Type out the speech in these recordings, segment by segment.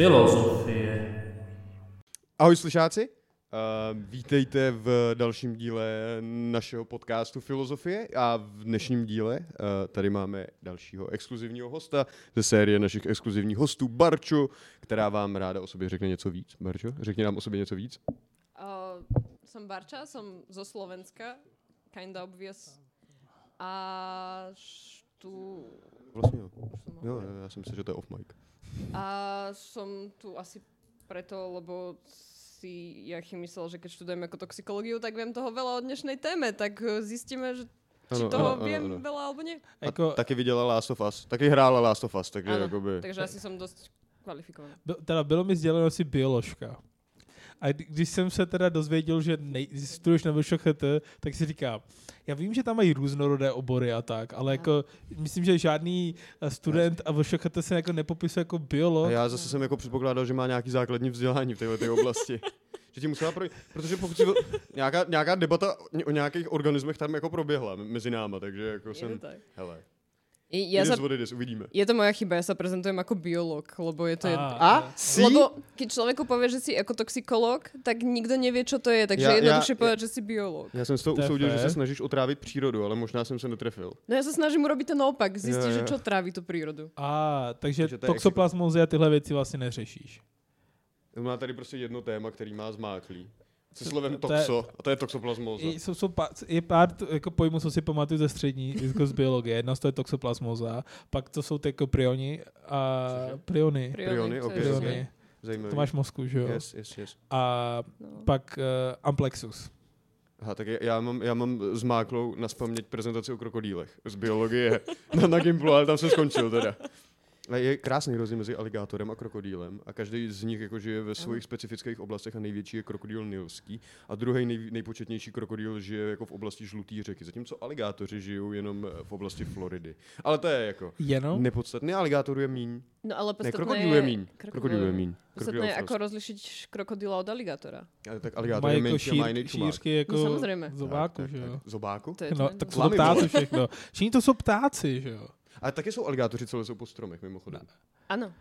Filozofie. Ahoj slyšáci, uh, vítejte v dalším díle našeho podcastu Filozofie a v dnešním díle uh, tady máme dalšího exkluzivního hosta ze série našich exkluzivních hostů Barču, která vám ráda o sobě řekne něco víc. Barčo, řekni nám o sobě něco víc. Uh, som Barča, som zo Slovenska, kinda obvious. A tu... Vlastně jo. jo, já jsem si, že to je off mic. A som tu asi preto, lebo si Jachy myslel, že keď študujem ako toxikológiu, tak viem toho veľa o dnešnej téme, tak eh, zistíme, že či Ano, toho ano, ano, viem ano. veľa alebo nie. A Jako, taky viděla Last of Us, taky hrála Last of Us, takže Ano, jakoby... Takže asi som dosť kvalifikovaná. byl, teda bylo mi sděleno asi bioložka. A kdy- když jsem se teda dozvěděl, že nej, studuješ na VŠHT, tak si říkám, já vím, že tam mají různorodé obory a tak, ale jako myslím, že žádný eh, student a VŠHT se jako nepopisuje jako biolog. A já zase jsem jako předpokládal, že má nějaký základní vzdělání v této oblasti. že ti musela projít, protože pokud si, nějaká, nějaká debata o nějakých organismech tam jako proběhla mezi náma, takže jako Je jsem, tak. hele, ja Ja sa... sa, what it is, uvidíme. je to moja chyba, ja sa prezentujem ako biolog, lebo je to... A, Jed... A? Si? Lebo keď človeku povie, že si ekotoxikolog, tak nikdo nevie, čo to je, takže Ja- ja, ja- jednoduše ja- povedať, že si biolog. Já jsem z toho usoudil, že se snažíš otrávit přírodu, ale možná jsem se netrefil. No ja sa snažím urobiť ten opak, zistiť, Jo, že čo tráví tú prírodu. a takže, Takže to je toxoplasmozy a tyhle věci vlastně neřešíš. Má tady prostě jedno téma, který má zmáklý. Se slovem To- to je- toxo, a to je toxoplasmóza. Jsou, jsou pa, je pár t- jako pojmů, co si pamatuju ze střední jako z biologie. Jedna z toho je toxoplasmoza, pak to jsou ty jako prioni a priony. Priony, to ok. priony. Zajímavý. To máš v mozku, že jo? Yes, yes, yes. A No. pak uh, amplexus. Aha, tak já mám, já mám zmáklou na spaměť prezentaci o krokodýlech z biologie na, na Gimplu, ale tam jsem skončil teda. A je krásný rozdíl mezi aligátorem a krokodýlem a každý z nich jako žije ve svých specifických oblastech a největší je krokodýl nilský a druhý nej, nejpočetnější krokodýl žije jako v oblasti žluté řeky, zatímco aligátoři žijou jenom eh, v oblasti Floridy. Ale to je jako Jenom? nepodstatné, aligátorů je míň. No ale Ne, krokodýl je míň. Krokodýl je míň. Podstatné je, Krokodýl ako rozlišiť krokodýla od aligátora. Ale tak aligátor Mají je jako menší a má jiný čumák. šířky jako No samozřejmě. zobáku, tak, že tak, jo? tak. Zobáku? To je No, to tak jsou ptáci všechno. Všichni to jsou ptáci, že jo? Ale taky jsou aligátoři, co jsou po stromech, mimochodem. Ano.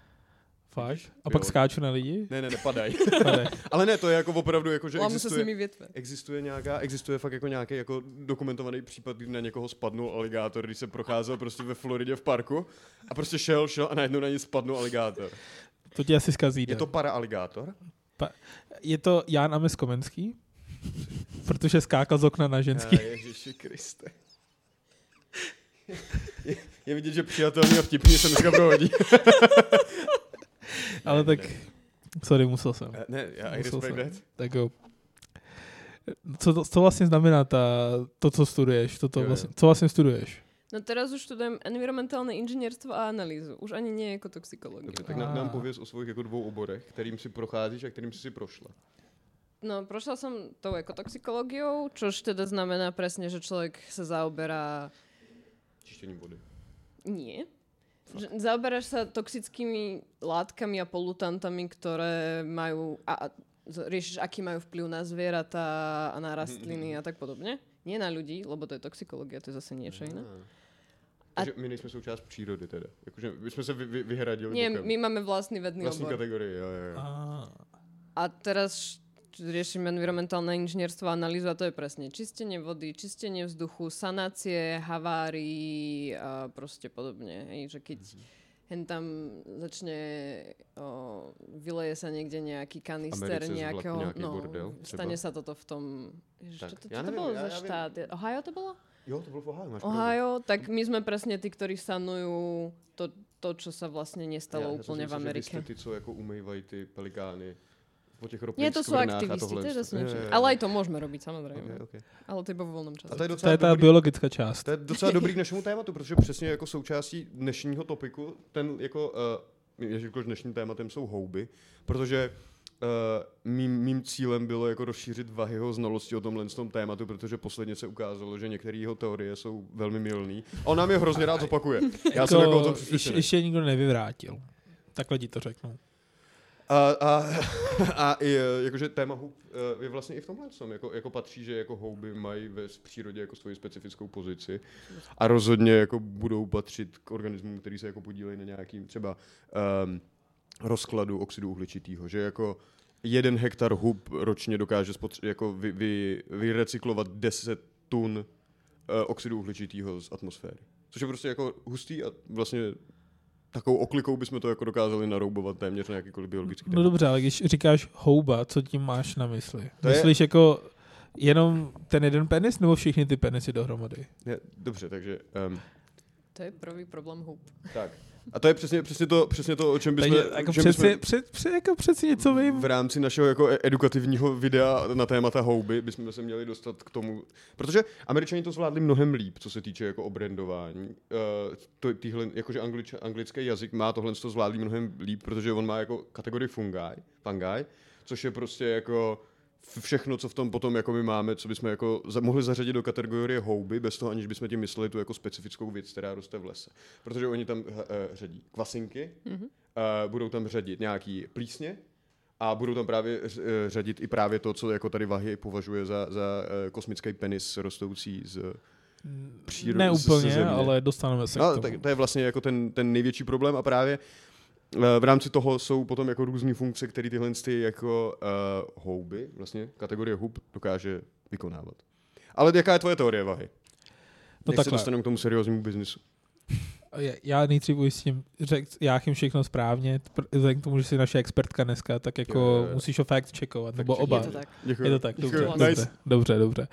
Fakt? A Jo. pak skáču na lidi? Ne, ne, nepadají. Ale Ale ne, to je jako opravdu, jako, že se s existuje, nimi větve. existuje nějaká, existuje fakt jako nějaký jako dokumentovaný případ, kdy na někoho spadnul aligátor, když se procházel prostě ve Floridě v parku a prostě šel, šel a najednou na něj spadnul aligátor. to ti asi zkazí Je to paraaligátor? Je to Jan Ames Komenský? Protože skákal z okna na ženský. A Ježiši Kriste. Je, vidět, že přijatelný a vtipný se dneska prohodí. Ale tak, ne. sorry, musel jsem. Ne, já I Musel respect jsem. that. Tak jo. Co, to, co vlastně znamená ta, to, co studuješ? To, to vlastně, co vlastně studuješ? No teraz už študujem environmentálne inžinierstvo a analýzu. Už ani nie jako toxikológiu. Dobře, tak nám, nám pověz o svých jako dvou oborech, kterým si procházíš a kterým si si prošla. No, prošla som tou ekotoxikológiou, čož teda znamená presne, že človek sa zaoberá... Čištění vody. Nie. Že zaoberáš sa toxickými látkami a polutantami, ktoré majú... A, a riešiš, aký majú vplyv na zvieratá a na rastliny a tak podobne. Nie na ľudí, lebo to je toxikológia, to je zase niečo iné. Ah. Takže my nejsme součást přírody teda. Jakože my jsme se vy, vy, vyhradili Nie, bokem. my máme vlastný vedný Vlastní obor. kategorii, jo, jo, jo. A, A teraz riešime environmentálne inžinierstvo a analýzu a to je presne čistenie vody, čistenie vzduchu, sanácie, havárií a proste podobne. Hej, že keď hen tam začne, o, vyleje sa niekde nejaký kanister Americe nejakého, nejaký no, bordel, stane sa toto v tom, ježiš, Tak, čo to, ja čo to neviem, bolo ja- za ja štát? Je- Ohio to bolo? Jo, to bylo v Ohio, máš pravdu. Ohio, tak my sme presne tí, ktorí sanujú to, to čo sa vlastne nestalo Já- já si v Amerike. jste ty, co jako umývají ty pelikány po těch ropných Nie, to sú a aktivisti, to je jo. Ale aj to môžeme robiť, samozrejme. Okay, okay. Ale to iba vo voľnom čase. A to je to docela je ta dobrý, biologická část. to je docela dobrý k našemu tématu, protože přesně jako součástí dnešního topiku, ten jako, uh, jakož dnešním tématem jsou houby, protože Uh, mým, mým cílem bylo jako rozšířit Vahyho znalosti o tomhle tom tématu, protože posledně se ukázalo, že některé jeho teorie jsou velmi milný. A on nám je hrozně rád zopakuje. Já jsem jako o tom přesvědčený. ještě nikdo nevyvrátil. Takhle ti to řeknu. A, a, a i, eh, jakože téma hub eh, je vlastně i v tomhle tom, jako, jako patří, že jako houby mají ve přírodě jako svoji specifickou pozici a rozhodně jako budou patřit k organismům, který se jako podílejí na nějakým třeba um, rozkladu oxidu uhličitého, že jako jeden hektar hub ročně dokáže spotř- jako vy, vy, vyrecyklovat 10 tun uh, oxidu uhličitého z atmosféry. Což je prostě jako hustý a vlastně takovou oklikou bychom to jako dokázali naroubovat téměř na jakýkoliv biologický No dobře, ale když říkáš houba, co tím máš na mysli? To je- Myslíš jako jenom ten jeden penis nebo všichni ty penisy dohromady? Je, dobře, takže um, To je prvý problém hub. tak. A to je přesně, přesně, to, přesně to, o čem bychom, Takže jako čem přeci, bychom před, před, jako přeci něco vím. v rámci našeho jako e- edukativního videa na témata houby bychom se měli dostat k tomu, protože američani to zvládli mnohem líp, co se týče jako obrandování. Uh, to, týhle, jakože anglič, anglický jazyk má tohle to zvládli mnohem líp, protože on má jako kategorii fungi, fungi což je prostě jako všechno, co v tom potom jako my máme, co bychom jako za, mohli zařadit do kategorie houby, bez toho, aniž bychom tím mysleli tu jako specifickou věc, která roste v lese. Protože oni tam uh, řadí kvasinky, Mhm. uh, budou tam řadit nějaký plísně a budou tam právě eh, řadit i právě to, co jako tady Vahy považuje za, za kosmický penis rostoucí z přírody. Ne z- úplně, země. ale dostaneme se k No, tomu. tak to je vlastně jako ten, ten největší problém a právě eh, v rámci toho jsou potom jako různé funkce, které tyhle ty jako uh, houby, vlastně kategorie hub, dokáže vykonávat. Ale jaká je tvoje teorie vahy? No Jak se dostaneme k tomu serióznímu biznisu? Já- Já nejdřív ujistím, řekl Jáchym všechno správně, pr- vzhledem k tomu, že jsi naše expertka dneska, tak jako Jo, jo, jo. musíš ho fakt checkovat, nebo oba. Je to tak. Děkuji. Je to tak, dobře, Děkuji. dobře, Nice. dobře, dobře.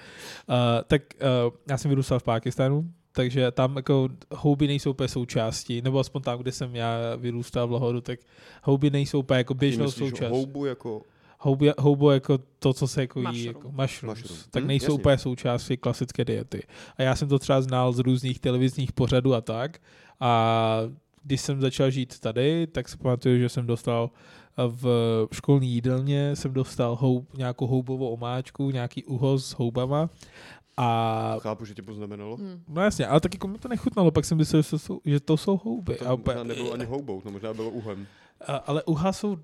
Uh, tak uh, já jsem vyrůstal v Pákistánu, takže tam jako houby nejsou úplně součástí, nebo aspoň tam, kde jsem já vyrůstal v Lahoru, tak houby nejsou úplně jako běžnou součástí. houbu jako... Houby, houbo jako to, co se jako jí, Mushroom. jako mushrooms, Mushroom. tak Hm, nejsou jasně. úplně součástí klasické diety. A já jsem to třeba znal z různých televizních pořadů a tak. A když jsem začal žít tady, tak si pamatuju, že jsem dostal v školní jídelně jsem dostal houb, nějakou houbovou omáčku, nějaký uho s houbama a Chápu, že tě poznamenalo. Hm. no jasně, ale tak jako mi to nechutnalo, pak jsem myslel, že to jsou, že to jsou houby. To a, možná nebylo ani houbou, to možná bylo uhem. a, ale uha jsou,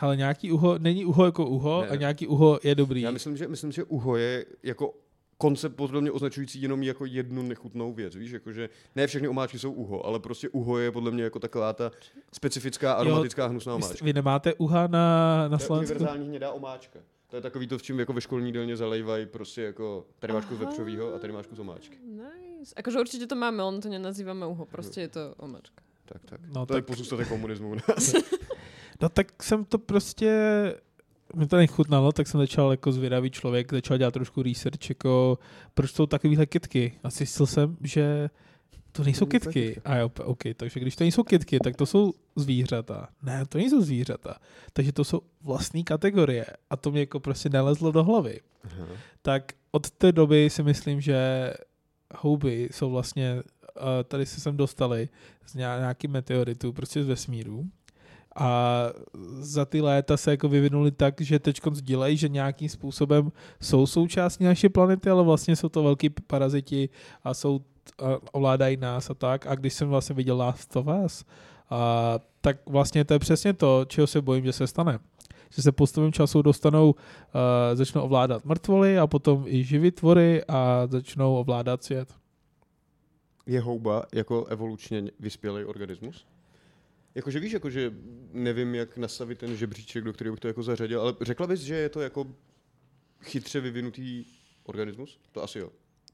ale nějaký uho, není uho jako uho Ne. a nějaký uho je dobrý. Já myslím, že, myslím, že uho je jako koncept podle mě označující jenom jako jednu nechutnou věc, víš, jakože ne všechny omáčky jsou uho, ale prostě uho je podle mě jako taková ta specifická aromatická hnusná Vy, omáčka. vy nemáte uha na, na To je Slovensku? univerzální hnědá omáčka. To je takový to, v čím jako ve školní dílně zalejvají prostě jako tady máš kus vepřovýho a tady máš kus omáčky. Nice. Akože určite to máme, len to nenazývame uho, proste je to omačka. Tak, tak. No to je tak- pozůstatek komunismu u nás. No tak jsem to prostě, mi to nechutnalo, tak jsem začal jako zvědavý člověk, začal dělat trošku research, jako proč jsou takovýhle kytky. A zjistil jsem, že to nejsou kytky. A jo, OK, takže když to nejsou kytky, tak to jsou zvířata. Ne, to nejsou zvířata. Takže to jsou vlastní kategorie. A to mě jako prostě nelezlo do hlavy. Aha. tak od té doby si myslím, že houby jsou vlastně, uh, tady se sem dostali z nějak- nějaký meteoritu, prostě z vesmíru. A za ty léta se jako vyvinuli tak, že teď sdílejí, že nějakým způsobem jsou součástí naší planety, ale vlastně jsou to velký paraziti a jsou ovládají nás a tak. A když jsem vlastně viděl Last of Us, a, tak vlastně to je přesně to, čeho se bojím, že se stane. Že se postupem času dostanou, uh, začnou ovládat mrtvoly a potom i živý tvory a začnou ovládat svět. Je houba jako evolučně vyspělý organismus? Jakože víš, jakože nevím, jak nastavit ten žebříček, do kterého bych to jako zařadil, ale řekla bys, že je to jako chytře vyvinutý organismus? To asi jo.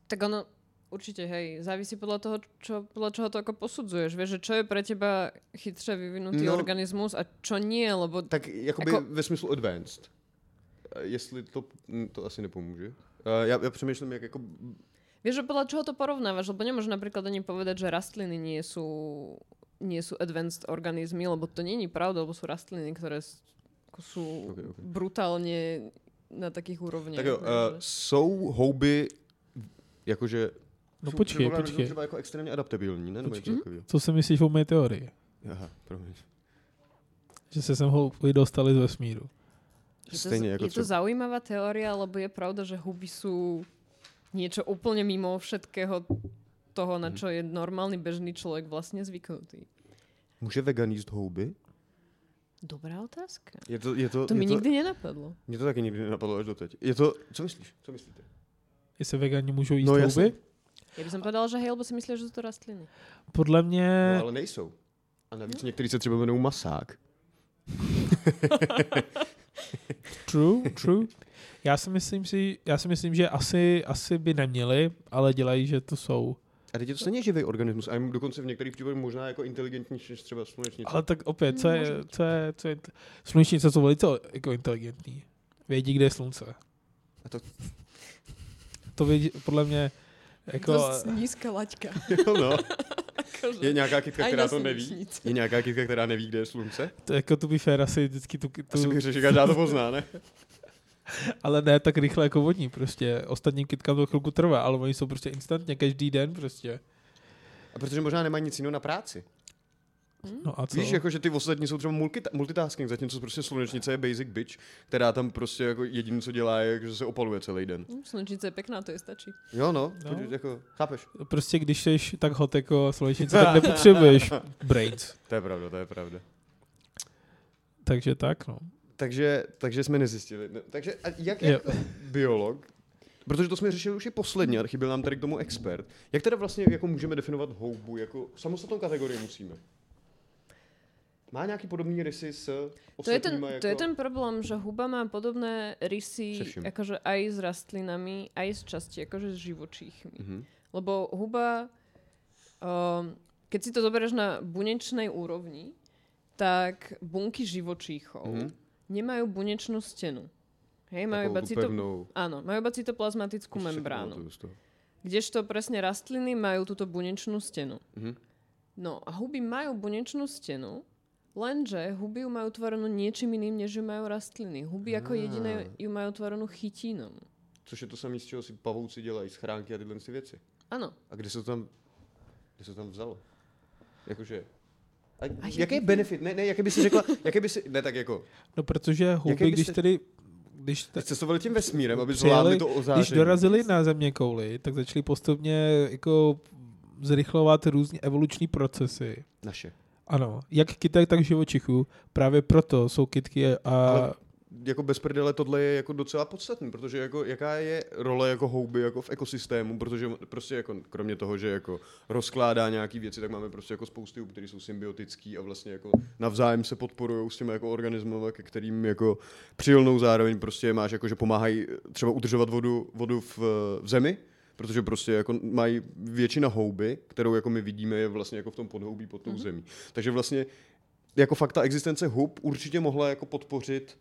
Tak ono, určite, hej, závisí podľa toho, čo, podľa čoho to ako posudzuješ. Vieš, že čo je pre teba chytře vyvinutý No. organizmus a čo nie, lebo Tak jakoby Jako- ve smyslu advanced. Eh, Jestli to, hm, to asi nepomůže. Eh, Já, já přemýšlím, jak jako... Vieš, že podľa čoho to porovnávaš? Lebo nemôžeš napríklad ani povedať, že rastliny nie sú, nie sú advanced organizmy, lebo to není pravda, lebo sú rastliny, ktoré sú Okay, okay. brutálne na takých úrovniach. Tak jo, uh, jsou houby jakože... No jsou počkej, jsou počkej. Třeba jako extrémně adaptabilní, ne? Nebo něco Počkej. takového. Co si myslíš o mé teorii? Aha, promiň. Že se sem houby dostali z vesmíru. Je to, Stejně jako je to třeba... zaujímavá teória, lebo je pravda, že huby sú niečo úplne mimo všetkého toho, Mhm. na čo je normálny bežný človek vlastne zvyknutý. Může vegan jíst houby? Dobrá otázka. Je to, je to, To je mi to, nikdy nenapadlo. Mě to taky nikdy nenapadlo až doteď. Je to... Co myslíš? Co myslíte? Jestli vegani můžou jíst No, houby? jasně. Ja by som povedala, že hej, lebo si myslíš, že sú to rastliny. Podle mě... No, ale nejsou. A navíc některý se třeba jmenují masák. True, true. Já si myslím, si, já si myslím že asi, asi by neměli, ale dělají, že to jsou. A teď je to stejně živý organismus. A dokonce v některých případech možná jako inteligentnější než třeba slunečnice. Ale tak opět, co je, co je, co je, slunečnice jsou velice jako inteligentní. Vědí, kde je slunce. A to- To vědí, podle mě, jako, Dost nízká laťka. jo, no. Akože. Je nějaká kytka, která to neví? Je nějaká kytka, která neví, kde je slunce? to, jako to by fér asi vždycky tu, Asi tu bych řekl, že každá to pozná, ne? ale ne tak rychle jako vodní prostě. Ostatním kytkám to chvilku trvá, ale oni jsou prostě instantně, každý den prostě. A protože možná nemají nic jiného na práci. No a co? Víš, jako, že ty ostatní jsou třeba multi- multitasking, zatímco prostě slunečnice je basic bitch, která tam prostě jako jediné, co dělá, je, že se opaluje celý den. Hm, Slunečnice je pěkná, to je stačí. Jo, no, No. no. jako, chápeš? Prostě když jsi tak hot jako slunečnice, tak nepotřebuješ brains. To je pravda, to je pravda. Takže tak, no. Takže, takže jsme nezjistili. No, takže a jak, Jo. jak biolog, protože to jsme řešili už i posledně, a chyběl nám tady k tomu expert, jak teda vlastně jako můžeme definovat houbu, jako samostatnou kategorii musíme? Má nějaký podobný rysy s To je, ten, jako... to je ten problém, že huba má podobné rysy vším. akože aj s rastlinami, aj z časti akože s živočíchmi. Mhm. Lebo huba, um, keď si to zoberieš na bunečnej úrovni, tak bunky živočíchov Mhm. nemajú bunečnú stenu. Hej, majú iba cito... pevnou... Áno, majú iba cytoplazmatickú membránu. Kdežto presne rastliny majú túto bunečnú stenu. Mhm. No a huby majú bunečnú stenu, lenže huby ju majú tvorenú niečím iným, než ju majú rastliny. Huby ako Ah. jediné ju majú tvorenú chytínom. Což je to samé, z čeho si pavouci dělají, schránky a tyhle ty věci. Áno. A kde se to tam, kde se to tam vzalo? Jakože... A, A jaký jaký je benefit? Ne, ne, jaké by si řekla, jaké by si, ne tak jako, No protože huby, když tedy, když, te, teď cestovali tím vesmírem, aby Přijeli, zvládli to ozáření. když dorazili na země kouli, tak začali postupně jako zrychlovat různé evoluční procesy. Naše. Ano, jak kytek, tak živočichů. Právě proto jsou kytky a... Ale jako bez prdele tohle je jako docela podstatný, protože jako jaká je role jako houby jako v ekosystému, protože prostě jako kromě toho, že jako rozkládá nějaký věci, tak máme prostě jako spousty hub, které jsou symbiotický a vlastně jako navzájem se podporují s těmi jako organismy, ke kterým jako přilnou zároveň prostě máš jako, že pomáhají třeba udržovat vodu, vodu v, v zemi, protože prostě jako mají většina houby, kterou jako my vidíme, je vlastně jako v tom podhoubí pod tou Mhm. zemí. Takže vlastně jako fakt ta existence hub určitě mohla jako podpořit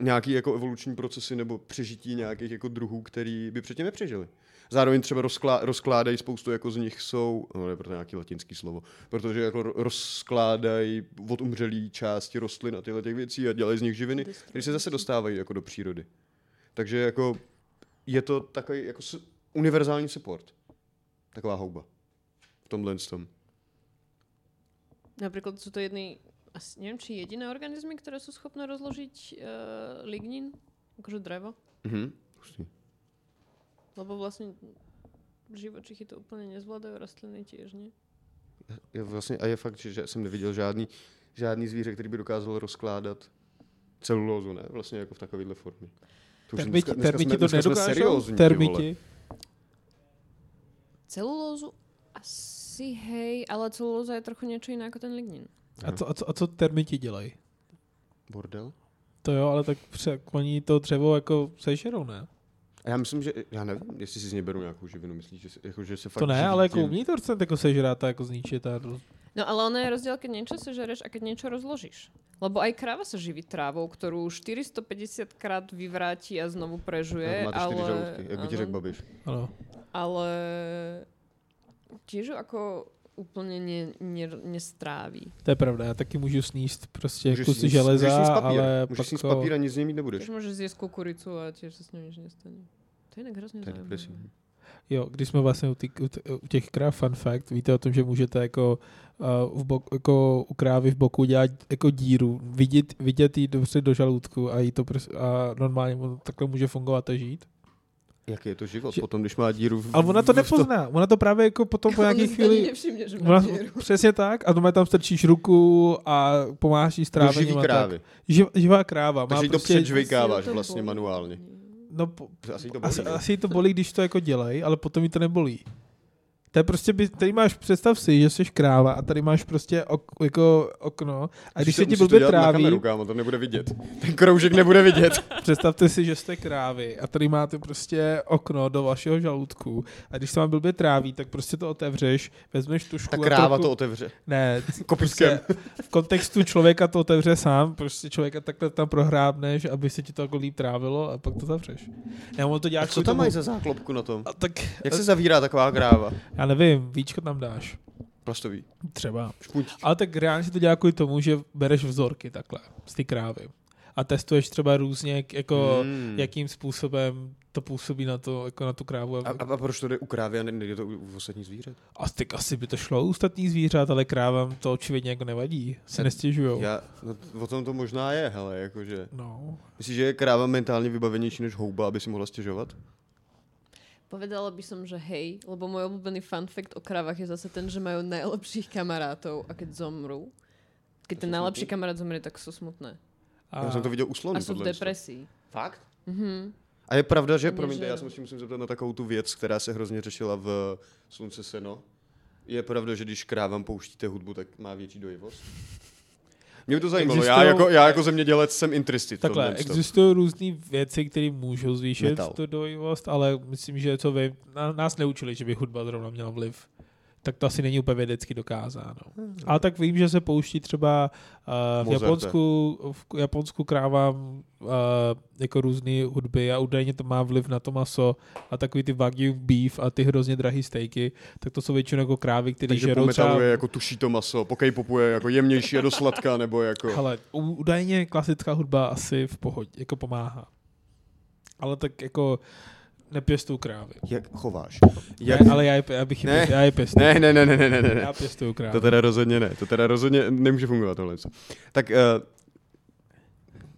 nějaký jako evoluční procesy nebo přežití nějakých jako druhů, který by předtím nepřežili. Zároveň třeba rozklá, rozkládají spoustu jako z nich jsou, no je proto nějaký latinský slovo, protože jako ro- rozkládají od umřelý části rostlin a tyhle těch věcí a dělají z nich živiny, které se zase dostávají jako do přírody. Takže jako je to takový jako univerzální support. Taková houba. V tomhle tom. Napríklad sú to jedny, asi neviem, či jediné organizmy, ktoré sú schopné rozložiť uh, lignín, akože drevo. Mhm. Hustý. Lebo vlastne živočichy to úplne nezvládajú, rastliny tiež nie. Je vlastně, a je fakt, že, jsem neviděl žádný, žádný zvíře, který by dokázal rozkládat celulózu, ne? Vlastně jako v takovéhle formě. To už Termiti, dneska- dneska termiti jsme- to nedokážou? seriózní, ty vole. termiti? Celulózu asi hej, ale celulóza je trochu niečo iné ako ten lignín. A co, a, co, a co termiti dělají? Bordel? To jo, ale tak oni to dřevo jako sežerou, ne? A já myslím, že, já nevím, jestli si z něj beru nějakou živinu, myslíš, že, jako, že se fakt To ne, ale jako tím? umí to jako sežrát a jako zničit a. No ale ono je rozdiel, keď niečo sežereš a keď niečo rozložíš. Lebo aj kráva sa živí trávou, ktorú 450 krát vyvráti a znovu prežuje, Máte čtyři ale, žaludky, jak áno, Babiš. Ano. ale tiež ako úplne ne, ne, nestráví. To je pravda, já taky můžu sníst prostě Můžeš kusy sníst- železa, můžeš sníst papír, ale můžeš pak sníst papír a nic z něj mít nebudeš. Môžeš zjesť kukuricu a tiež sa s ňou nič nestane. To je inak hrozne To je zaujímavé. Jo, když jsme vlastně u, tý, u, těch kráv, fun fact, víte o tom, že můžete jako, uh, v bok, jako u krávy v boku dělat jako díru, vidět, vidět jí dobře do žaludku a, jí to prs, a normálně mu takhle může fungovat a žít. Jaký je to život Že- potom, když má díru v, Ale ona to v- v nepozná, ona to právě jako potom po nějaké chvíli... nevšimne, že má Ona, dieru. přesně tak, a to tam strčíš ruku a pomáháš jí strávením. živý tak. krávy. Živ, živá kráva. Takže jí to prostě, předžvejkáváš to vlastně manuálně. No, po, Asi to bolí, asi, ne? asi to bolí, když to jako dělají, ale potom jí to nebolí. To je prostě, by, tady máš, představ si, že jsi kráva a tady máš prostě ok, jako okno a když se ti blbě dělat na tráví, kameru, kámo, to nebude vidět. Ten kroužek nebude vidět. představte si, že jste krávy a tady máte prostě okno do vašeho žaludku a když se vám blbě tráví, tak prostě to otevřeš, vezmeš tušku Ta a kráva trochu, to otevře. Ne, Kopiskem. prostě v kontextu člověka to otevře sám, prostě člověka takhle tam prohrábneš, aby se ti to jako líp trávilo a pak to zavřeš. Ne, to A děláš co tam tomu- mají za záklopku na tom? A tak, Jak se zavírá taková kráva? já nevím, víčko tam dáš, Plastový. třeba. Špuntík. Ale tak reálně si to dělá kvůli tomu, že bereš vzorky takhle z ty krávy. A testuješ třeba různě, jak- jako, Hmm. jakým způsobem to působí na, to, jako na tu krávu. A, a, a proč to jde u krávy a ne- nejde to u, u ostatních zvířat? A tak asi by to šlo u ostatních zvířat, ale krávám to očividně jako nevadí. Se. Já, no, o tom to možná je, hele, jakože. No. Myslíš, že je kráva mentálně vybavenější než houba, aby si mohla stěžovat? Povedala by som, že hej, lebo môj obľúbený fun fact o kravách je zase ten, že majú najlepších kamarátov a keď zomrú, keď ten najlepší kamarát zomrie, tak sú smutné. A, Já jsem to viděl u slonů. A sú v depresii. Fakt? Mhm. A je pravda, že, promiňte, já se musím, musím zeptat na takovou tu věc, která se hrozně řešila v Slunce seno. Je pravda, že když krávám pouštíte hudbu, tak má větší dojivost? Mě by to zajímalo. Já Existujou- jako, já jako zemědělec jsem interested. Takhle, existují různé věci, které můžou zvýšit Metal. tu dojivost, ale myslím, že co vy, nás neučili, že by hudba zrovna měla vliv. Tak to asi není úplně vědecky dokázáno. Ale tak vím, že se pouští třeba uh, v. Japonsku, v Japonsku krávám uh, jako různé hudby a údajně to má vliv na to maso a takový ty wagyu beef a ty hrozně drahý stejky, tak to jsou většinou jako krávy, které Takže po žerou třeba... jako tuší to maso, po K-popu je jako jemnější a do sladká, nebo jako... Ale údajně klasická hudba asi v pohodě, jako pomáhá. Ale tak jako nepěstuju krávy. Jak chováš? Jak? Ne, ale já je, já bych Ne. ne. já je pěstuju. Ne, ne, ne, ne, ne, ne, ne. Já pěstuju krávy. To teda rozhodně ne. To teda rozhodně nemůže fungovat tohle. Tak uh,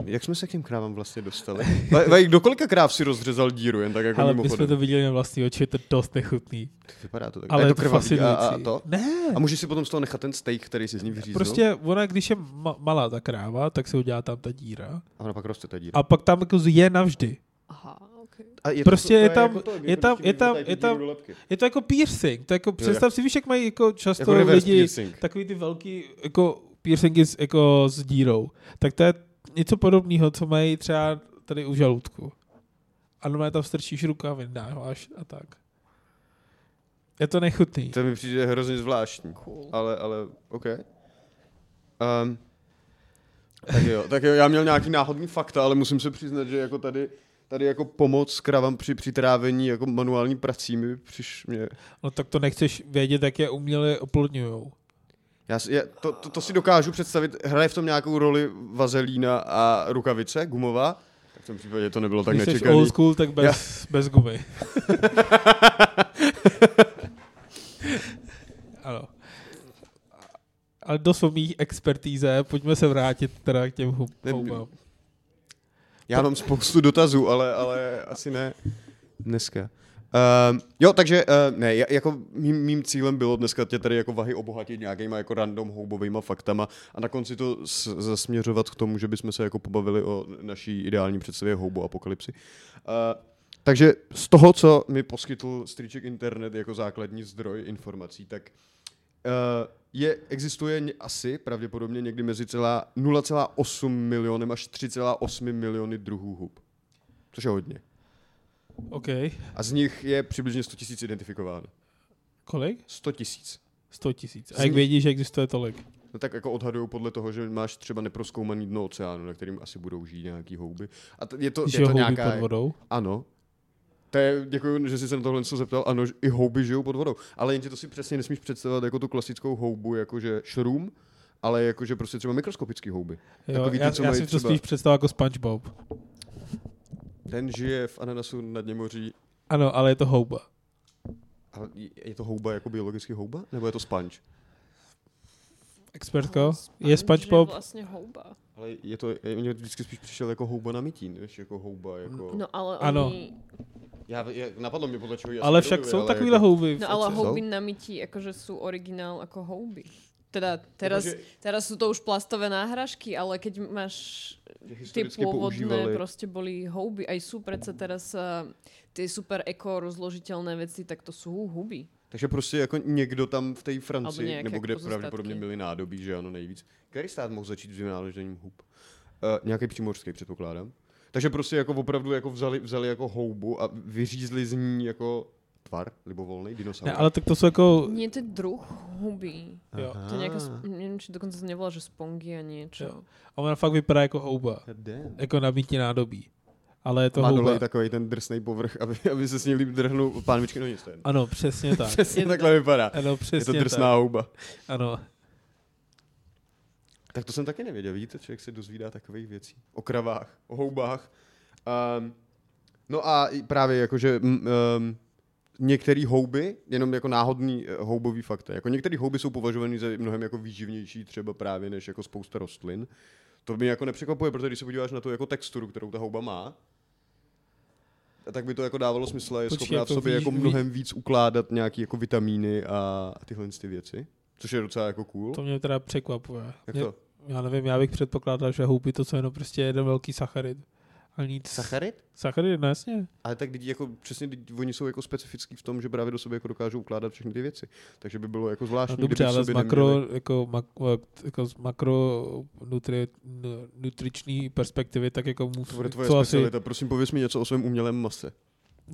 jak jsme se k těm krávám vlastně dostali? Do kolika kráv si rozřezal díru, jen tak jako ale my jsme to viděli na vlastní oči, je to dost nechutný. Vypadá to tak. Ale je to to krvavý a, a to? Ne, A můžeš si potom z toho nechat ten steak, který si z ní vyříznul? prostě ona, když je ma- malá ta kráva, tak se udělá tam ta díra. A ona pak roste ta díra. A pak tam jako je navždy. Aha. A je prostě je tam- jako to, je jako tam- je tam- je tam-. Je to jako piercing. To jako, představ si, víš, jak mají jako často Jako lidi piercing. takový ty velký jako piercingy s, jako s dírou. Tak to je něco podobného, co mají třeba tady u žaludku. A normálně tam strčíš rukavy, dáváš a tak. Je to nechutný. To mi přijde hrozně zvláštní. Cool. Ale, ale, OK. Um, tak jo, tak jo, já měl nějaký náhodný fakta, ale musím se přiznat, že jako tady, tady jako pomoc kravám při přitrávení jako manuální prací mi přiš mě... No tak to nechceš vědět, jak je uměle oplodňujou. Já, si- já to, to, to, si dokážu představit, hraje v tom nějakou roli vazelína a rukavice gumová, tak v tom případě to nebylo tak Když nečekaný. old school, tak bez, bez gumy. ano. Ale dost o mých expertíze, pojďme se vrátit teda k těm houbám. Já mám spoustu dotazů, ale, ale asi ne dneska. Um, jo, takže uh, ne, ja- jako mým, mým cílem bylo dneska tě tady jako vahy obohatit nějakýma jako random houbovýma faktama a na konci to s- zasměřovat k tomu, že bychom se jako pobavili o naší ideální představě houbu apokalypsy. Uh, takže z toho, co mi poskytl Stříček Internet jako základní zdroj informací, tak uh, je, existuje asi pravděpodobně někdy mezi celá 0,8 milionem až 3,8 miliony druhů hub. Což je hodně. OK. A z nich je přibližně 100 tisíc identifikováno. Kolik? 100 tisíc. 100 tisíc. A jak vědí, že existuje tolik? No tak jako odhadují podle toho, že máš třeba neproskoumaný dno oceánu, na kterým asi budou žít nějaký houby. A t- je to, Když je to nějaká... pod vodou? Ano. To je, děkuji, že jsi se na tohle něco zeptal. Ano, i houby žijou pod vodou. Ale jenže to si přesně nesmíš představovat jako tu klasickou houbu, jakože šrum, ale jakože prostě třeba mikroskopický houby. Jo, ty, já, co já si to třeba- spíš představil jako SpongeBob. Ten žije v ananasu na dně moří. Ano, ale je to houba. Ale je- je to houba jako biologický houba? Nebo je to sponge? Expertko, Sponge je SpongeBob? vlastně houba. Ale je to, je, mě vždycky spíš přišel jako houba na mytí, než jako houba, jako... No ale Ano. Já, já, napadlo mě podle čeho Ale však jsou takovýhle jako, houby. No ale Jsou? houby na mytí, akože sú originál ako houby. Teda teraz, Jakože teraz sú to už plastové náhražky, ale keď máš že tie historicky pôvodné, používali- proste boli houby. Aj sú predsa teraz uh, tie super eko rozložiteľné veci, tak to sú huby. Takže prostě jako někdo tam v té Francii, nebo kde pozůstatky. pravděpodobně byly nádobí, že ano, nejvíc. Který stát mohl začít s vynáležením hub? Uh, nějaký přímořský, předpokládám. Takže prostě jako opravdu jako vzali, vzali jako houbu a vyřízli z ní jako tvar, libovolný dinosaur. Ne, ale tak to jsou jako... Nie, to je druh huby. Jo. To je nejaká, sp- neviem, či dokonca sa nevolá, že spongy a. Jo. A ona fakt vypadá jako houba. Jako nabití nádobí. Ale je to Má dole i takový ten drsný povrch, aby, aby se s ním líp drhnul pánvičky, no nic to je. Ano, přesně tak. Přesně takhle vypadá. Ano, Je přesně to drsná tak. houba. Ano. Tak to jsem taky nevěděl. Vidíte, člověk se dozvídá takových věcí. O kravách, o houbách. Um, no a právě jakože um, některé houby, jenom jako náhodný eh, houbový fakta, jako některé houby jsou považovány za mnohem jako výživnější třeba právě než jako spousta rostlin. To mě jako nepřekvapuje, protože když se podíváš na tu jako texturu, kterou ta houba má, tak by to jako dávalo smysl je Počkej, schopná v jako sobě jako mnohem víc ukládat nějaký jako vitamíny a, a tyhle ty věci. Což je docela jako cool. To mě teda překvapuje. Jak Mě, to? já nevím, já bych předpokládal, že houby to jsou jenom prostě jeden velký sacharid. Ale nic. Sacharid? Sacharid, no jasně. Ale tak teď jako, přesně teď oni jsou jako specifický v tom, že právě do sebe jako dokážou ukládat všechny ty věci. Takže by bylo jako No zvláštní, dobře, kdyby v ale z makro, neměli- jako, mak, jako z makro nutri, nutriční perspektivy, tak jako musí, To bude tvoje co asi, specialita. Prosím, pověs mi něco o svém umělém mase.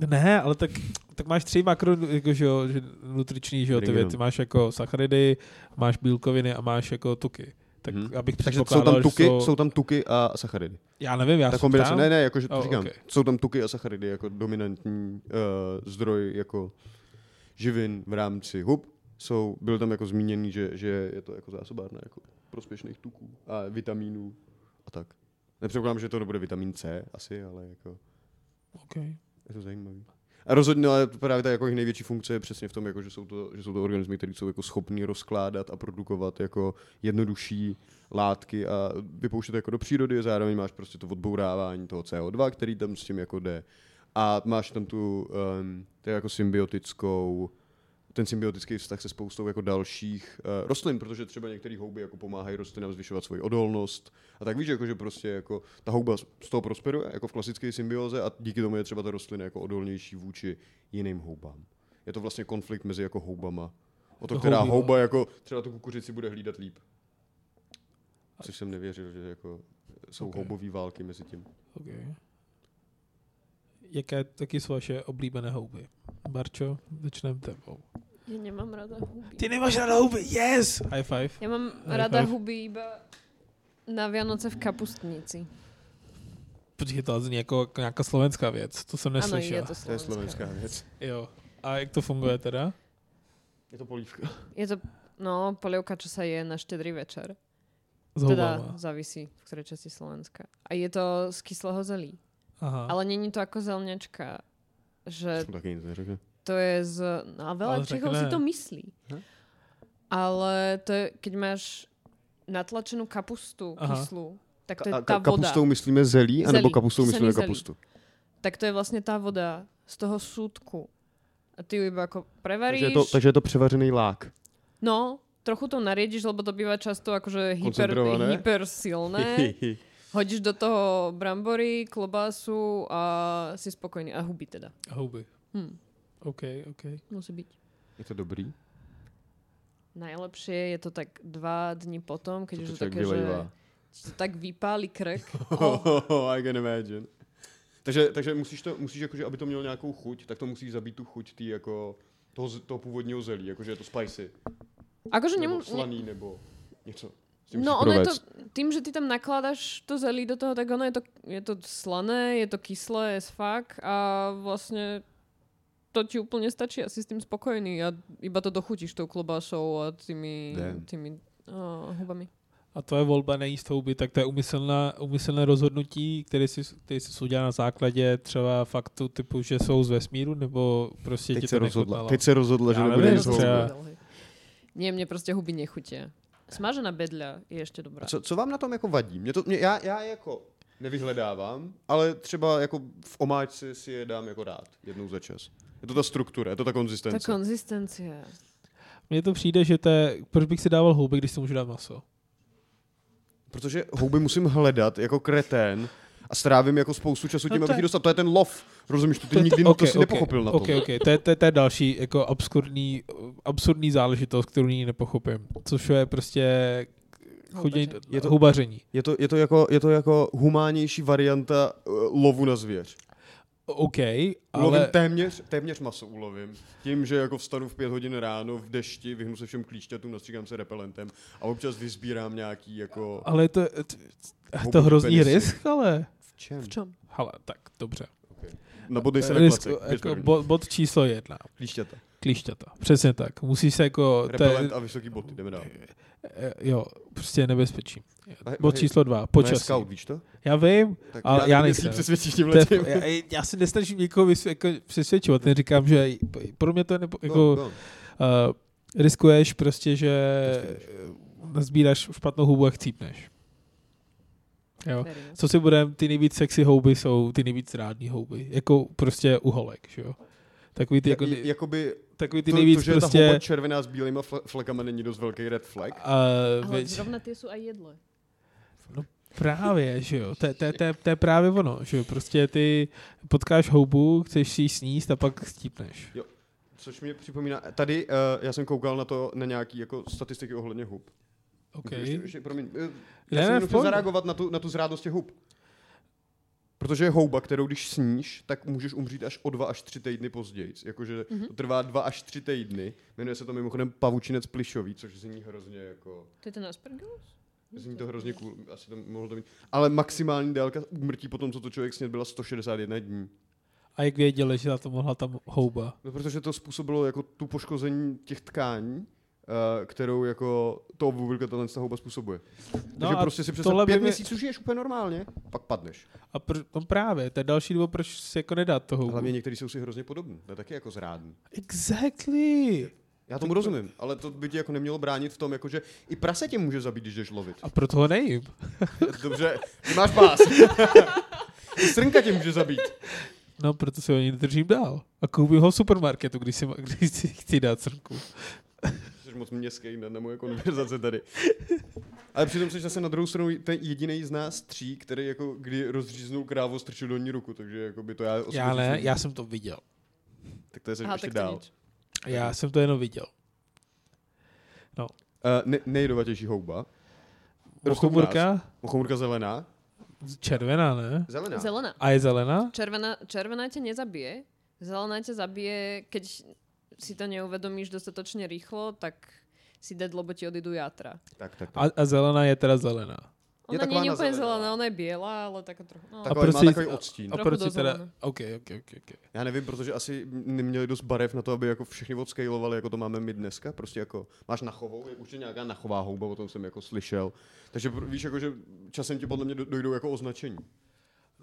Ne, ale tak, tak máš tři makro jako, že jo, že nutriční že jo, ty věci. Máš jako sacharidy, máš bílkoviny a máš jako tuky. Tak Mhm. abych Takže jsou tam tuky, že jsou... tam tuky a sacharidy. Já nevím, já Ta se kombinace, ptám. ne, ne, jakože to Oh, říkám. okay. Jsou tam tuky a sacharidy jako dominantní uh, zdroj jako živin v rámci hub. Jsou, byl tam jako zmíněný, že, že je to jako zásobárna jako prospěšných tuků a vitamínů a tak. Nepředpokládám, že to nebude vitamin C asi, ale jako Okay. Je to zajímavý. A rozhodně, ale právě ta jako jejich největší funkce je přesně v tom, jako, že, jsou to, že jsou to organismy, které jsou jako schopní rozkládat a produkovat jako jednodušší látky a vypouštět jako do přírody, zároveň máš prostě to odbourávání toho CO2, který tam s tím jako jde. A máš tam tu um, jako symbiotickou ten symbiotický vztah se spoustou jako dalších uh, rostlin, protože třeba některé houby jako pomáhají rostlinám zvyšovat svoji odolnost. A tak víš, jako, že prostě jako ta houba z toho prosperuje, jako v klasické symbioze a díky tomu je třeba ta rostlina jako odolnější vůči jiným houbám. Je to vlastně konflikt mezi jako houbama. O to, To která houbí, no. houba jako třeba tu kukuřici bude hlídat líp. Což jsem nevěřil, že jako jsou Ok. okay. houbové války mezi tím. Okay. Jaké taky jsou vaše oblíbené houby? Barčo, začneme tebou. Ja nemám rada huby. Ty nemáš ráda houby, yes! High five. Ja mám High rada five. huby iba na Vianoce v kapustnici. Počkej, to zní jako, jako nějaká slovenská věc, to jsem neslyšel. je to To je slovenská. slovenská věc. Jo. A jak to funguje teda? Je to polívka. Je to, no, polievka, čo sa je na štedrý večer. S Teda závisí, v ktorej časti Slovenska. A je to z kyslého zelí. Aha. Ale není to ako zelňačka, že To taky nic neřekne. To je z... No a veľa Ale Čechov řekne- si to myslí. Hm? Ale to je, keď máš natlačenú kapustu Aha. kyslú, tak to je A tá voda. kapustou myslíme zelí, anebo kapustou myslíme zelí. kapustu? Tak to je vlastne tá voda z toho súdku. A ty ju iba ako Takže prevaríš. je, to, takže je to převařený lák. No, trochu to nariediš, lebo to býva často akože hyper, hyper silné. Hodíš do toho brambory, klobásu a si spokojný. A huby teda. Houby. Hm, OK, OK. musí byť. je to dobrý? Najlepšie je to tak dva dní potom, keď už to je také, že vylejvá? to tak vypálí krk. Oh, I can imagine. Takže, takže musíš to, musíš jakože, aby to mělo nějakou chuť, tak to musíš zabít tu chuť tý jako toho, toho původního zelí, jakože je to spicy, Akože nebo slaný, nebo něco. Tím no ono je to, tým, že ty tam nakladaš to zelí do toho, tak ono je to, je to slané, je to kyslé as fuck a vlastne to ti úplne stačí asi s tým spokojný a iba to dochutíš tou klobásou a tými, Damn. tými oh, hubami. A tvoje volba nejíst houby, tak to je umyslná, umyslné rozhodnutí, které si, které si udělal na základě třeba faktu typu, že jsou z vesmíru, nebo prostě ti Teď to se, rozhodla, nechutnalo? teď se rozhodla, že Já nebude jíst houby. Nie, mne proste huby nechutia. Smažená bedľa je ešte dobrá. Co, co vám na tom jako vadí? Mě to, mě, já, já jako nevyhledávám, ale třeba jako v omáčce si je dám jako rád, jednou za čas. Je to ta struktura, je to ta konzistence. konzistencia. Mně to přijde, že to je, proč bych si dával houby, když si můžu dát maso? Protože houby musím hledat jako kretén a strávím jako spoustu času No tím, to abych je- ji dostal. To je ten lov. Rozumíš, to ty To- nikdy to- to si ok, nepochopil na tom. Ok, ok, to je, to, je, to je další jako obskurní, absurdní záležitost, kterou nikdy nepochopím. Což je prostě chodění. Je to- hubaření. Je to, je, to jako, je to jako humánnější varianta uh, lovu na zvěř. OK, Ulovím ale téměř, téměř maso ulovím. Tím, že jako vstanu v pět hodin ráno v dešti, vyhnu se všem klíšťatům, nastříkám se repelentem a občas vyzbírám nějaký jako... ale je to, je to, to hrozný penisy. risk, ale... V čem? V čom? Hele, tak dobře. Nabodej se na Risk, jako, bod, bod číslo jedna. Klíšťata. Klíšťata. Přesně tak. Musíš se jako... To je, Repelent a vysoký boty, jdeme dál. eh, jo, prostě je nebezpečí. Bod číslo dva. Ne, Počasí. scout, víš to? Já vím, Tak Ale já, já já nejsem. přesvědčíš tím je, letím. já, já se nesnažím někoho vysvě, jako přesvědčovat, říkám, že pro mě to je nebo, jako, No, no. Uh, riskuješ prostě, že nazbíráš špatnou houbu a chcípneš. Jo. Co si budeme, ty nejvíc sexy houby jsou ty nejvíc rádní houby. Jako prostě uholek, že jo. Takový ty, jako, Ja- jakoby takový ty to, nejvíc to, že je ta prostě... houba červená s bílýma fle- flekama není dost velký red flag. A, Ale veď, zrovna tie sú aj jedle. právě, že jo. To, je- to, je- to, je- to je právě ono, že jo. Prostě ty potkáš houbu, chceš si ji sníst a pak stípneš. Což mě připomíná, tady uh, já jsem koukal na to, na nějaký jako statistiky ohledně hub. OK. Ještě, ještě, promiň, eh, Ne, já jsem ne, chtěl pohodě. zareagovat na tu, na tu zrádnost těch hub. Protože je houba, kterou když sníš, tak můžeš umřít až o dva až tři týdny později. Jakože Mhm. to trvá dva až tři týdny. Jmenuje se to mimochodem pavučinec plišový, což zní hrozně jako... To je ten aspergillus? Zní to hrozně cool, asi to mohlo to být. Ale maximální délka úmrtí po tom, co to člověk sněd, byla 161 dní. A jak věděli, že za to mohla tam houba? No, protože to způsobilo jako tu poškození těch tkání, kterou jako to obvykle ta houba způsobuje. No Takže prostě si by pět mi- měsíců žiješ úplně normálně, pak padneš. A pr- no právě, to je další důvod, proč si jako nedát to houbu. Hlavně některý jsou si hrozně podobní, to je taky jako zrádný. Exactly. Já tomu rozumím, ale to by ti jako nemělo bránit v tom, jako že i prase tě může zabít, když jdeš lovit. A proto ho nejím. Dobře, ty máš pás. Srnka tě může zabít. No, proto si ho ani držím dál. A koupím ho v supermarketu, když si, když si chci dát srnku. Moc městský na, na moje konverzace tady. Ale přitom jsi zase na druhou stranu ten jediný z nás tří, který jako kdy rozříznul krávu, strčil do ní ruku, takže jako by to já Já ne, nevím. já jsem to viděl. Tak to je se Aha, ještě dál. Já jsem to jenom viděl. Uh, ne, nejjedovatější houba. Mochomurka? Mochomurka zelená. Červená, ne? Zelená. Zelená. A je zelená? Červená, červená ťa nezabije, zelená ťa zabije, keď si to neuvedomíš dostatočne rýchlo, tak si dead, lebo ti odídu játra. Tak, tak, tak. A, a zelená je teda zelená. Je Ona taková nie je úplne zelená. zelená, ona je biela, ale taká trochu... No. Takový, proč má si- takový odstín. A proč si teda... OK, OK, OK. okay. Já nevím, protože asi neměli dost barev na to, aby jako všechny odscalovali, jako to máme my dneska. Prostě jako máš nachovou, je určitě nějaká nachová houba, o tom jsem jako slyšel. Takže víš, jako, že časem ti podle mě do- dojdou jako označení.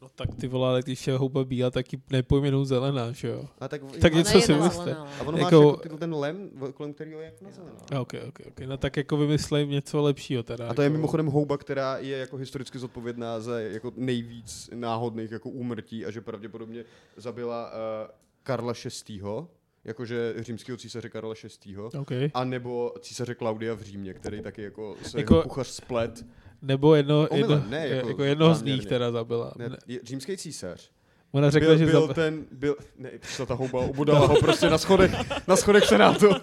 No tak ty vole, ale když je houba bílá, tak ji nepojmenou zelená, že jo? A tak, Tak něco si jedna myslí. zelená, a ono jako- máš jako ten lem, kolem kterého je jako na zelená. OK, OK, OK. No tak jako vymyslím něco lepšího teda. A to je jako... mimochodem houba, která je jako historicky zodpovědná za jako nejvíc náhodných jako úmrtí a že pravděpodobně zabila uh, Karla VI., jakože římského císaře Karla VI. OK. A nebo císaře Klaudia v Římě, který taky jako se Jako- jako kuchař splet. Nebo jedno, Omylem, jedno, ne, jako, jako jednoho z nich teda zabila. Ne, Ne. je, římský císař. Ona řekla, Byl, že byl zabila. ten, byl, ne, přišla ta houba, ubodala ho prostě na schodech, na schodech senátu.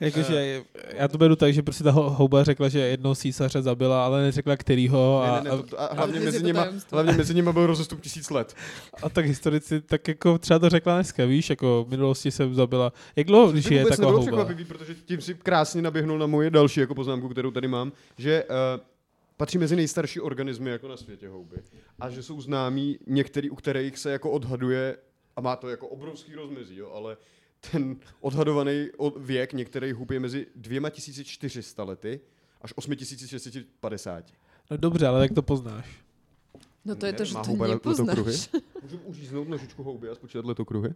Jakože, já to beru tak, že prostě ta ho- houba řekla, že jednoho císaře zabila, ale neřekla kterýho. A, Ne, ne, ne, to, a hlavně, Ale mezi nima, hlavně mezi nima byl rozestup tisíc let. a, tak historici, tak jako třeba to řekla dneska, víš, jako v minulosti jsem zabila. Jak dlouho, když To je taková nebylo houba? překvapivý, protože tím si krásně naběhnul na moje další jako poznámku, kterou tady mám, že uh, patří mezi nejstarší organismy jako na světě houby. A že jsou známí některý, u kterých se jako odhaduje, a má to jako obrovský rozmezí, jo, ale ten odhadovaný o- věk některých hub je mezi 2400 lety až 8650. No dobře, ale jak to poznáš? No to je to, že to nepoznáš. Můžu uříznout nožičku houby a spočítat letokruhy?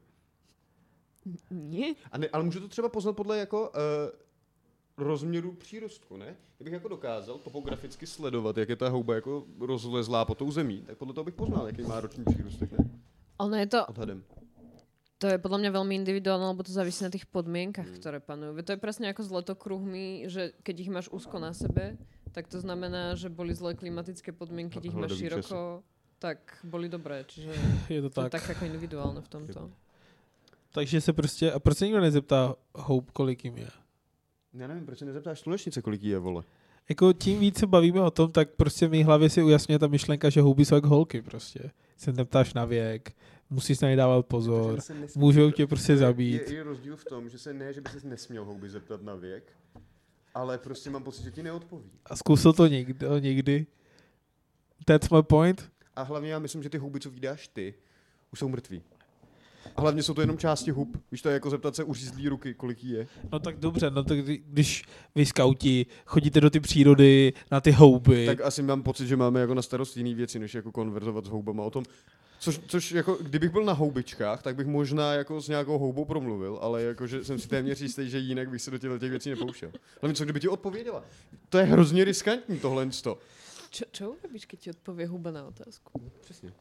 Nie. A ne, ale můžu to třeba poznat podle jako uh, rozměru přírostku, ne? Kdybych jako dokázal topograficky sledovat, jak je ta houba jako rozlezlá po tou zemí, tak podle toho bych poznal, jaký má roční přírůstek, ne? Ono je to, Odhadem. To je podľa mňa veľmi individuálne, lebo to závisí na tých podmienkach, Mm. ktoré panujú. To je presne ako s letokruhmi, že keď ich máš úzko na sebe, tak to znamená, že boli zlé klimatické podmienky, keď ich máš široko, tak boli dobré. Čiže Je to to je tak. tak jako individuálne v tomto. Takže se prostě, a proč se nikdo nezeptá Hope, kolik jim je? Já nevím, proč se nezeptáš slunečnice, kolik jí je, vole. Jako tím víc se bavíme o tom, tak prostě v mý hlavě si ujasňuje ta myšlenka, že houby jsou jak holky prostě. Se neptáš na věk, musíš na ně dávat pozor, nesmí- můžou tě prostě je- zabít. Je, je rozdíl v tom, že se ne, že by se nesměl houby zeptat na věk, ale prostě mám pocit, že ti neodpoví. A zkusil to někdy, někdy. That's my point. A hlavně já myslím, že ty houby, co vydáš ty, už jsou mrtví. A hlavně jsou to jenom části hub. Víš, to je jako zeptat se uřízlý ruky, kolik jí je. No tak dobře, no tak kdy- když vy skauti chodíte do ty přírody na ty houby, Tak asi mám pocit, že máme jako na starost jiný věci, než jako konverzovat s houbama o tom. Což, což jako, kdybych byl na houbičkách, tak bych možná jako s nějakou houbou promluvil, ale jako, že jsem si téměř jistý, že jinak bych se do těchto těch věcí nepouštěl. Hlavně co kdyby ti odpověděla? To je hrozně riskantní tohle. Čo, čo urobíš, keď ti odpovie huba na otázku? Přesně.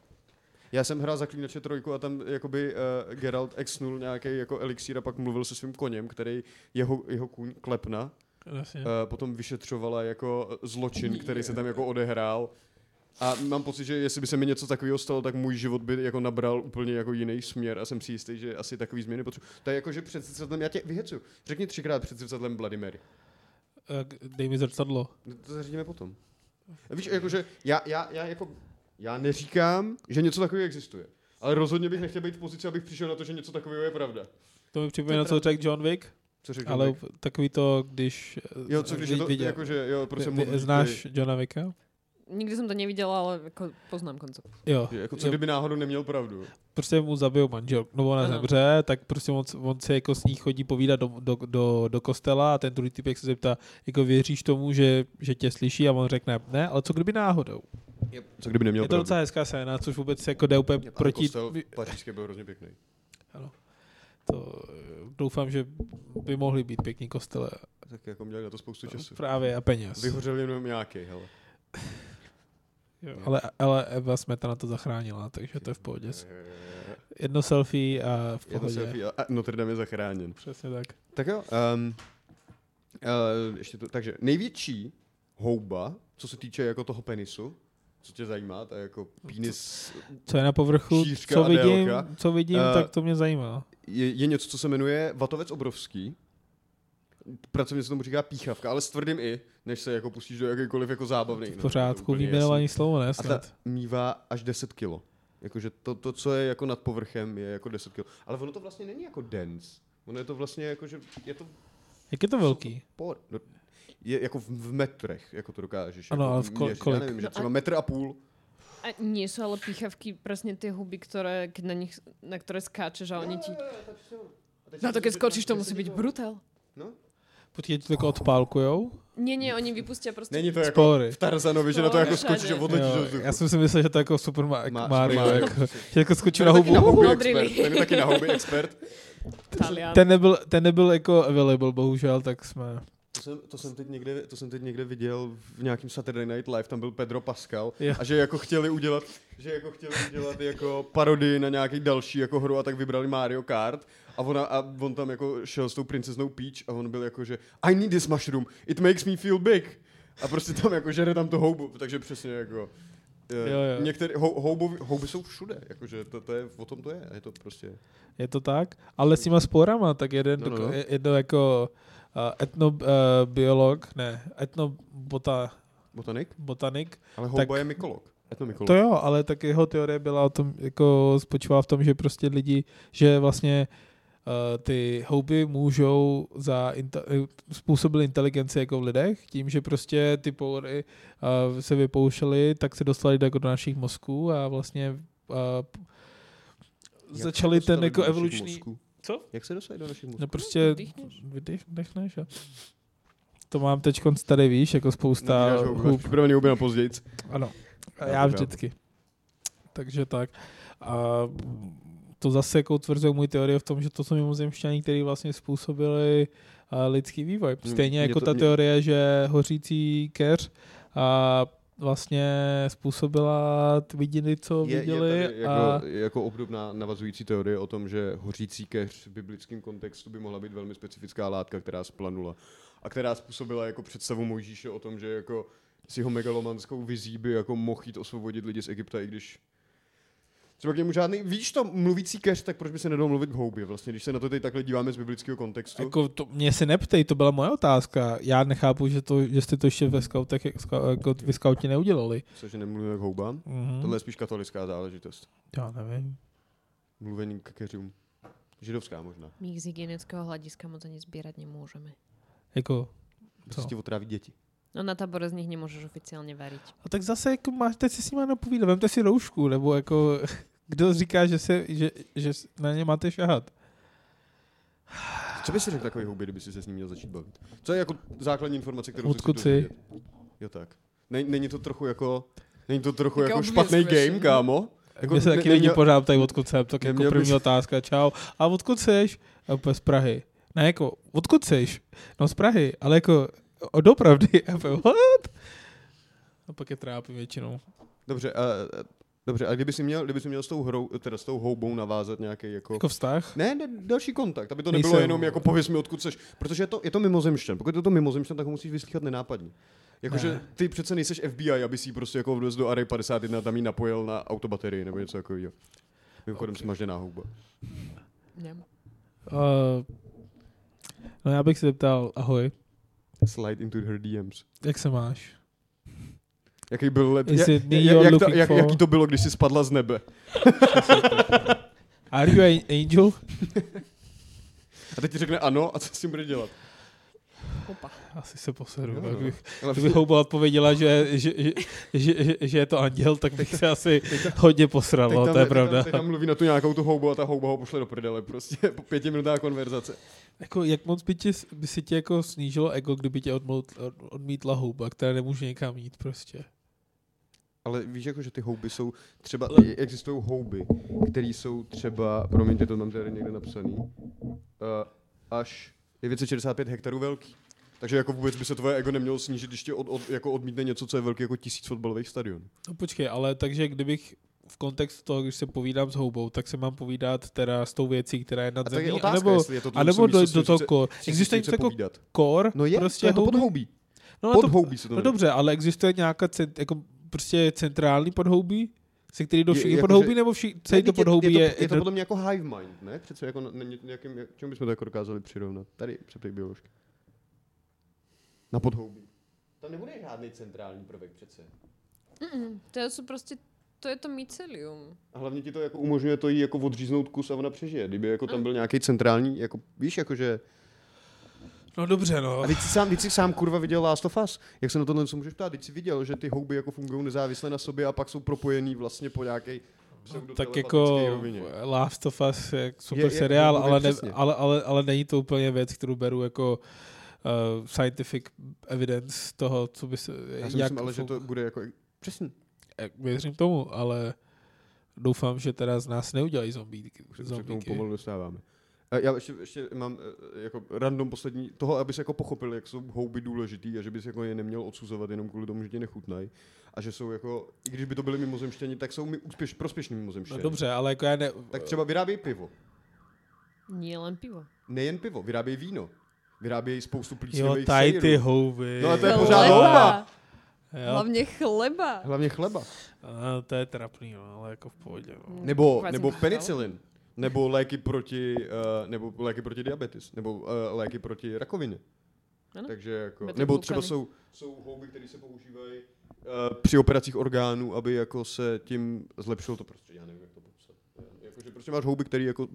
Já jsem hrál Zaklínače trojku a tam jakoby uh, Geralt exnul nějaký jako elixír a pak mluvil se svým koněm, který jeho, jeho kůň Klepna uh, potom vyšetřovala jako zločin, který se tam jako odehrál. A mám pocit, že jestli by se mi něco takového stalo, tak můj život by jako nabral úplně jako jiný směr a jsem si jistý, že asi takový změny potřebuji. To je jako, že před zrcadlem, já tě vyhecuju. Řekni třikrát před zrcadlem Vladimir. Eh, Dej mi zrcadlo. No To zařídíme potom. Víš, jakože já, já, já jako, já neříkám, že něco takového existuje. Ale rozhodně bych nechtěl být v pozici, abych přišel na to, že něco takového je pravda. To mi připomíná, co řekl John Wick, Co řekl ale Wick? takový to, když... Jo, co když je to, viděl- jakože, jo, prostě vy- modlí, vy, znáš Johna Wicka? Nikdy som to nevidela, ale jako poznám koncept. Jo. Jako co jo. kdyby náhodou neměl pravdu. prostě mu zabijou manžel, no ona Ano. zemře, tak prostě on, on se jako s ní chodí povídat do, do, do, do kostela a ten druhý typek se zeptá, jako věříš tomu, že, že tě slyší a on řekne, ne, ale co kdyby náhodou. Co kdyby neměl je to pravdu. docela hezká scéna, což vůbec jako jde úplně Ale proti... Kostel pařížský byl hrozně pěkný. To, eh, doufám, že by mohly být pěkný kostele. Tak jako měli na to spoustu času. Právě a peněz. Vyhořel jenom nějaký, hele. Jo, ale, ale Eva Smetana to zachránila, takže to je v pohodě. Jedno selfie a v Jedno pohodě. selfie a Notre Dame je zachráněn. Přesně tak. Tak jo, um, uh, ještě to, takže největší houba, co se týče jako toho penisu, co tě zajímá, to je jako penis, Co je na povrchu, co vidím, co vidím, Eh, tak to mě zajímá. je, je něco, co se jmenuje vatovec obrovský. Pracovně se tomu říká píchavka, ale s tvrdým i, než se jako pustíš do jakýkoliv jako zábavný. V pořádku, výjmenovaný slovo, ne A ta snad. mívá až 10 kilo. Jakože to, to, co je jako nad povrchem, je jako 10 kilo. Ale ono to vlastně není jako dense. Ono je to vlastně jako, že je to Jak je to velký? por, no, je jako v, v metrech, jako to dokážeš. Ano, jako ale v kol- měřit. kolik? Já nevím, že No a- třeba metr a půl. A nie sú ale píchavky presne tie huby, ktoré, keď na, nich, na ktoré skáčeš a oni ti... No to keď skočíš, to musí byť brutál. No? Počkej, to jako odpálkujou? Nie, nie, oni vypustia prostě... Není to jako Spory. v Tarzanovi, že na to jako skočíš a všade. odletíš do vzduchu. já jsem si myslel, že to je jako Super Ma- Má- Mario. jako, že jako skočí na hubu. na Modrý. expert. Ten je taky na houby expert. Ten nebyl, ten nebyl jako available, bohužel, tak jsme... To jsem, to, jsem teď někde, to jsem teď někde viděl v nějakém Saturday Night Live, tam byl Pedro Pascal Jo. a že jako chtěli udělat, že jako chtěli udělat jako parodii na nějaký další jako hru a tak vybrali Mario Kart a, ona, a on tam jako šel s tou princeznou Peach a on byl jako, že I need this mushroom, it makes me feel big. A prostě tam jako žere tam to houbu, takže přesně jako... eh, Jo, jo. Některé hou, houby, houby jsou všude, jakože to, to je, o tom to je, je to prostě... Je to tak? Ale s těma sporama, tak jeden, No, no, no, no. no. jedno jako uh, etnobiolog, ne, etnobota, Botanik? botanik, Ale houba Tak- je mykolog. Etnomykolog. To jo, ale tak jeho teorie byla o tom, jako spočívala v tom, že prostě lidi, že vlastně uh, ty houby můžou za inte- způsobily inteligenci jako v lidech, tím, že prostě ty pory uh, se vypouštěly, tak se dostali jako do našich mozků a vlastně uh, začali se ten jako evoluční... mozků? Co? Jak se dostali do našich mozků? No prostě Vdýchneš? vydech, vdechneš, jo. To mám teď tady, víš, jako spousta hub. připravený houby na později. Ano, a Já já vždycky. Takže tak. A to zase jako utvrzuje můj teorie v tom, že to jsou mimozemšťani, kteří vlastně způsobili a, lidský vývoj. Stejně mě jako to- ta mě- teorie, že hořící keř a vlastně způsobila ty vidiny, co Je, viděli. je tady jako, a jako obdobná navazující teorie o tom, že hořící keř v biblickém kontextu by mohla být velmi specifická látka, která splanula a která způsobila jako představu Mojžíše o tom, že jako s jeho megalomanskou vizí by jako mohl jít osvobodit lidi z Egypta, i když Třeba k němu žádný, víš to, mluvící keř, tak proč by se nedal mluvit k houbě? Vlastně, když se na to teď takhle díváme z biblického kontextu. Jako to, mě se neptej, to byla moje otázka. Já nechápu, že, to, že jste to ještě ve scoutech, jako vy scouti neudělali. Cože nemluvíme k houbám? Mhm. Tohle je spíš katolická záležitost. Já nevím. Mluvení k keřům. Židovská možná. My ich z hygienického hľadiska moc ani zbierať nemôžeme. Jako, Prostě Co? ti otráví děti. No na tábore z nich nemôžeš oficiálne variť. a tak zase jako máte si s nimi napovídat, vemte si roušku, nebo jako, kdo říká, že, se, že, že na ně máte šahat. Co by si řekl takový houby, kdyby si se s ním měl začít bavit? Co je jako základní informace, kterou Odkud se dozvědět? Jo tak. Není, není to trochu jako, není to trochu jako obvious špatný game, kámo? Jako, Mně se ne- taky lidi pořád ptají, odkud jsem, tak jako první bys- otázka, čau. A odkud seš? A úplně z Prahy. Ne, jako, odkud seš? No z Prahy, ale jako, o, dopravdy. A úplně, what? A pak je trápí většinou. Dobře, a- dobře, a kdyby si měl, kdyby si měl s tou hrou, teda s tou houbou navázat nějaký jako... Jako vztah? Ne, ne, další kontakt, aby to nebylo Nejsem- jenom jako pověs mi, odkud seš. Protože je to, je to mimozemšťan. Pokud je to mimozemšťan, tak ho musíš vyslíchat nenápadně. Jakože Ne. ty přece nejseš FBI, aby si ji prostě jako vlez do Array 51 a tam ji napojil na autobaterii nebo něco takového. Mimochodem okay. smažená houba. Ne. Uh, no já bych se zeptal, ahoj, Slide into her DMs. jak se máš? Jaký byl let? Is Ja, it me ja, you're jak, to, jak, for? jaký to bylo, když jsi spadla z nebe? Are you an angel? A teď ti řekne ano a co s tím bude dělat? Opa. Asi se poseru. Jo, No, no. kdybych, Ale kdyby houba odpověděla, že, že, že, že, že, že, je to anděl, tak bych se asi hodně posral, no, tam, to je teď pravda. Tam, teď tam mluví na tu nějakou tu houbu a ta houba ho pošle do prdele prostě po pětiminutá konverzace. Jako, jak moc by, tě, by si tě jako snížilo ego, kdyby tě odmout, od, odmítla houba, která nemůže někam jít prostě. Ale víš, jako, že ty houby jsou třeba, existují houby, které jsou třeba, promiňte, to mám tady někde napsaný, uh, až 965 hektarů velký. Takže jako vůbec by se tvoje ego nemělo snížit, když tě od, od, jako odmítne něco, co je velký jako tisíc fotbalových stadionů. No počkej, ale takže kdybych v kontextu toho, když se povídám s houbou, tak se mám povídat teda s tou věcí, která je nad A zemí, otázka, anebo, jestli je to anebo do, do toho core. si Existuje něco jako core? No je, prostě to je to houby? podhoubí. No, to, se to no dobře, ale existuje nějaká jako prostě centrální podhoubí, se který do všichni podhoubí, nebo vši, celý Ne, to podhoubí je, je, to, je to podle mě jako hive mind, ne? Přece jako ně- nějakým, jak- čemu bychom to jako dokázali přirovnat? Tady přepěk bioložky. Na podhoubí. Tam nebude žádný centrální prvek přece. Mm-mm. To je sú proste, to je to mycelium. A hlavně ti to jako umožňuje to jí jako odříznout kus a ona přežije. Kdyby jako tam byl nějaký centrální, jako víš, jakože... No dobře, no. A teď si sám, teď si sám kurva viděl Last of Us. Jak se na tohle co můžeš ptát? Teď si viděl, že ty houby jako fungují nezávisle na sobě a pak jsou propojený vlastně po nějaké tak jako Last of Us je super Je- je- seriál, mluvím ale, ne, ale, ale, ale není to úplně věc, kterou beru jako uh, scientific evidence toho, co by se... Já si myslím ale, že to bude jako... Přesně. Jak Věřím tomu, ale doufám, že teda z nás neudělají zombíky. Se k tomu pomalu dostáváme. A Já ještě, ještě mám eh, jako random poslední, toho, abys jako pochopil, jak jsou houby důležitý a že bys jako je neměl odsuzovat jenom kvůli tomu, že ti nechutnají. A že jsou jako, i když by to byly mimozemštěni, tak jsou mi úspěš, prospěšní No mimozemštěni. dobře, ale jako já ne... Tak třeba vyrábějí pivo. Nie len pivo. Nejen pivo, vyrábějí víno. Vyrábějí spoustu Jo, plísňových tady ty houby. No a to je Chleba. pořád houba. Jo, Hlavne chleba. Hlavně chleba. a, to je trapný, no, ale jako v pohodě. No. Nebo, nebo penicilin. Nebo léky proti, uh, nebo léky proti diabetes. Nebo uh, léky proti rakovině. Ano. Takže jako, nebo třeba jsou, jsou houby, které se používají uh, při operacích orgánů, aby jako se tím zlepšilo to prostředí. Já nevím, jak to popsat. Jakože prostě máš houby, které jako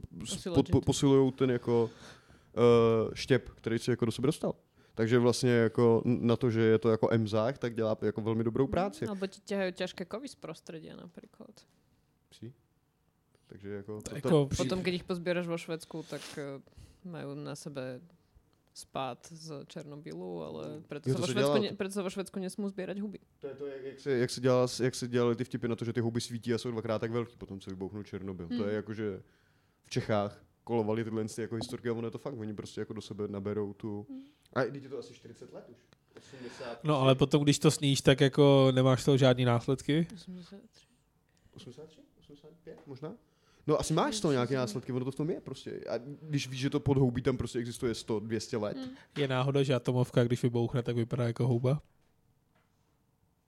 pod, po, posilují ten jako uh, štěp, který si jako do sebe dostal. Takže vlastně jako na to, že je to jako emzák, tak dělá jako velmi dobrou práci. Alebo ti ťahajú ťažké kovy z prostredia napríklad. Psí. Takže jako... To, Jako to, při- Potom, keď ich pozbieraš vo Švedsku, tak eh, majú na sebe spát z Černobylu, ale preto, Jo, sa, to vo se Švedsku, dělá- ne, preto sa vo Švedsku nesmú zbierať huby. To je to, jak, jak, se, jak, se jak se dělali ty vtipy na to, že ty houby svítí a jsou dvakrát tak velký, potom co vybouchnul Černobyl. Hmm. To je Hmm. jako, že v Čechách kolovali tyhle ty jako historky a ono je to fakt, oni prostě jako do sebe naberou tu... Hmm. A teď je to asi 40 let už. 80, No ale potom, když to sníš, tak jako nemáš z toho žádný následky. 83. 83? 85 možná? No asi máš z toho nějaké následky, ono to v tom je prostě. A když víš, že to podhoubí tam prostě existuje 100, 200 let. Hmm. Je náhoda, že atomovka, když vybouchne, tak vypadá jako houba.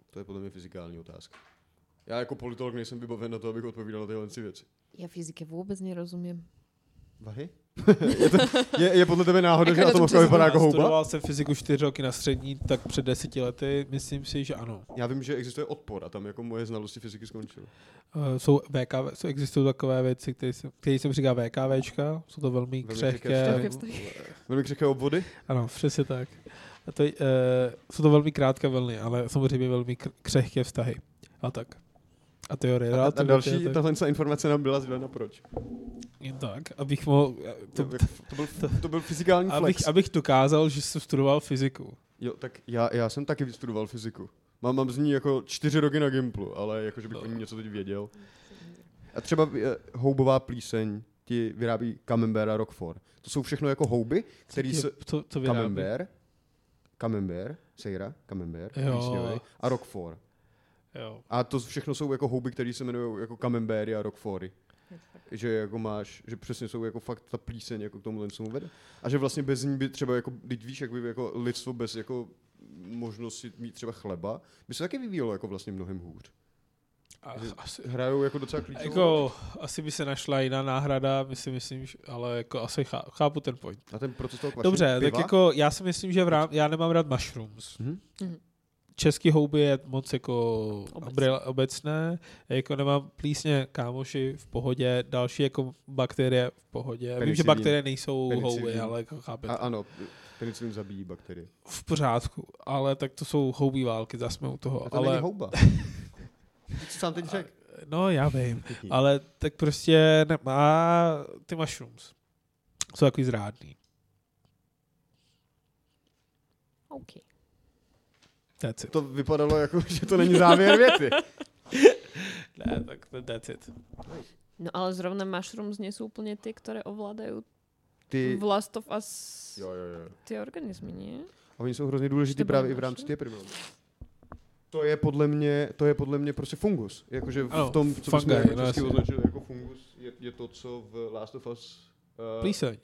To je podle mě fyzikální otázka. Já jako politolog nejsem vybaven na to, abych odpovídal na tyhle si věci. Ja fyzike vôbec nerozumiem. Vahy? je, to, je, je podle tebe náhoda, že atomovka vypadá jako houba? Studoval jsem fyziku čtyři roky na střední, tak před deseti lety myslím si, že ano. Já vím, že existuje odpor a tam jako moje znalosti fyziky skončily. Uh, jsou VK, jsou, existují takové věci, které se, které se říká VKVčka, jsou to velmi, Velmi křehké. Velmi křehké obvody? Ano, přesně tak. A to, uh, jsou to velmi krátké vlny, ale samozřejmě velmi křehké vztahy. A tak. A teorie A, a další, tak. tahle informace nám byla sdělena proč. Jen tak, abych mohl, To, to, to, byl, to byl fyzikální flex. abych, abych dokázal, že jsem studoval fyziku. Jo, tak já, já jsem taky vystudoval fyziku. Mám, mám z ní jako čtyři roky na Gimplu, ale jako, že bych o ní něco teď věděl. A třeba eh, houbová plíseň ti vyrábí Camembert a Roquefort. To jsou všechno jako houby, který se... to, to vyrábí. Camembert, Camembert, sejra, Camembert, Jo. plísňový, a Roquefort. Jo. A to všechno jsou jako houby, které se jmenují jako Camemberty a Roqueforty. Že jako máš, že přesně jsou jako fakt ta plíseň jako k tomu tomu vede. A že vlastně bez ní by třeba jako, teď víš, jak by jako lidstvo bez jako možnosti mít třeba chleba, by se taky vyvíjelo jako vlastně mnohem hůř. A, asi, Hrajou jako docela klíčovou jako, asi by se našla jiná náhrada, my si myslím, že, ale jako asi chá, chápu ten point. A ten proces toho kvašení Dobře, piva, tak jako já si myslím, že v rám, já nemám rád mushrooms. Mhm. Český houby je moc jako Obecné. obecné. jako nemám plísně kámoši v pohodě, další jako bakterie v pohodě. Vím, že Penicilin. bakterie nejsou Penicilin. houby, ale jako chápete. a, ano, penicilin zabíjí bakterie. v pořádku, ale tak to jsou houbí války, zase jsme u toho. A to ale, není houba. Jsi sám teď řekl. No, já vím. Ale tak prostě nemá ty mushrooms. Jsou takový zrádný. OK. That's it. To vypadalo jako, že to není závěr věty. Ne, tak to- that's it. No ale zrovna mushrooms nie sú úplne tie, ktoré ovládajú Ty, v Last of Us jo, jo, jo. tie organizmy, nie? A oni jsou hrozně důležitý právě i v rámci té epidemie. To je podle mě, to je podle mě prostě fungus. Jakože v Ano, tom, co fungi, bychom jako no označili jako fungus, je, je, to, co v Last of Us... Uh, Plíseň.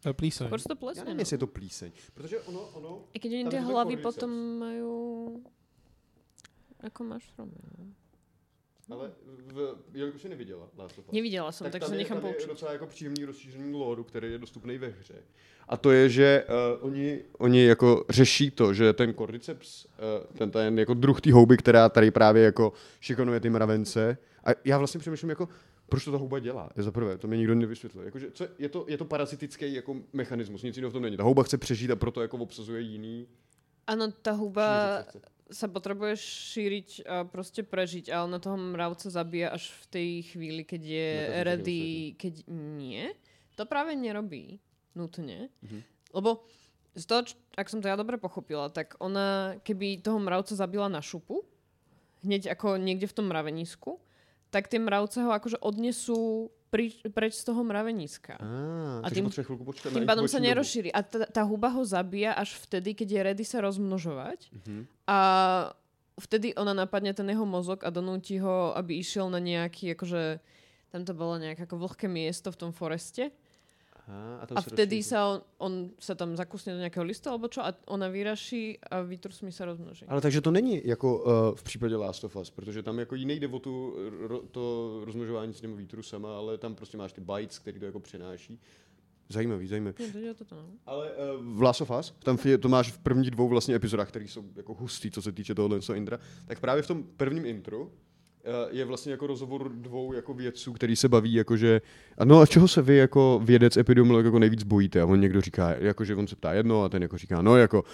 To je plíseň. Skôr sú to Já plesne. nevím, No. jestli je to plíseň. Protože ono, ono... I je to hlavy potom majú ako mushroomy. No. Ale v, jelikož jsi neviděla Last of Us, Nevidela som, tak takže tam je, nechám tam je docela jako příjemný rozšířený lóru, který je dostupný ve hře. A to je, že uh, oni, oni jako řeší to, že ten cordyceps, uh, ten, ten jako druh té houby, která tady právě jako šikanuje ty mravence. A já vlastně přemýšlím jako, proč to ta houba dělá? Je za prvé, to mi nikdo nevysvětlil. Jakože, co, je, to, je to parazitický jako mechanismus, nic jiného v tom není. Ta houba chce přežít a proto jako obsazuje jiný. Tá huba šířit se sa potrebuje šíriť a proste prežiť a ona toho mravca zabíja až v tej chvíli, keď je Na každý ready, keď nie. To práve nerobí nutne, Mhm. lebo z toho, č- ak som to ja dobre pochopila, tak ona, keby toho mravca zabila na šupu, hneď ako niekde v tom mravenisku, tak tie mravce ho akože odnesú pri, preč z toho mraveniska. Ah, A tým- počkat Tým pádom sa nerozšíri. A tá, tá huba ho zabíja až vtedy, keď je ready sa rozmnožovať. Mhm. A vtedy ona napadne ten jeho mozog a donúti ho, aby išiel na nejaký, akože tam to bolo nejaké ako vlhké miesto v tom foreste. Aha, a tam A se vtedy sa on, on sa tam zakusne do nejakého listu alebo čo a ona vyraší a výtrusmi sa rozmnoží. Ale takže to není jako uh, v případě Last of Us, protože tam jako nejde o tu, ro, to rozmnožování s těmi výtrusama, ale tam prostě máš ty bytes, který to jako přenáší. Zajímavý, zajímavý. Nie, to je toto, no. Ale uh, v Last of Us, tam je, to máš v prvních dvou vlastně epizodách, které jsou jako hustý, co se týče tohohle co Indra, tak právě v tom prvním intru je vlastně jako rozhovor dvou jako vědců, který se baví jakože, a no a čeho se vy jako vědec epidemiolog jako nejvíc bojíte? A on někdo říká, jakože on se ptá jedno a ten jako říká, no jako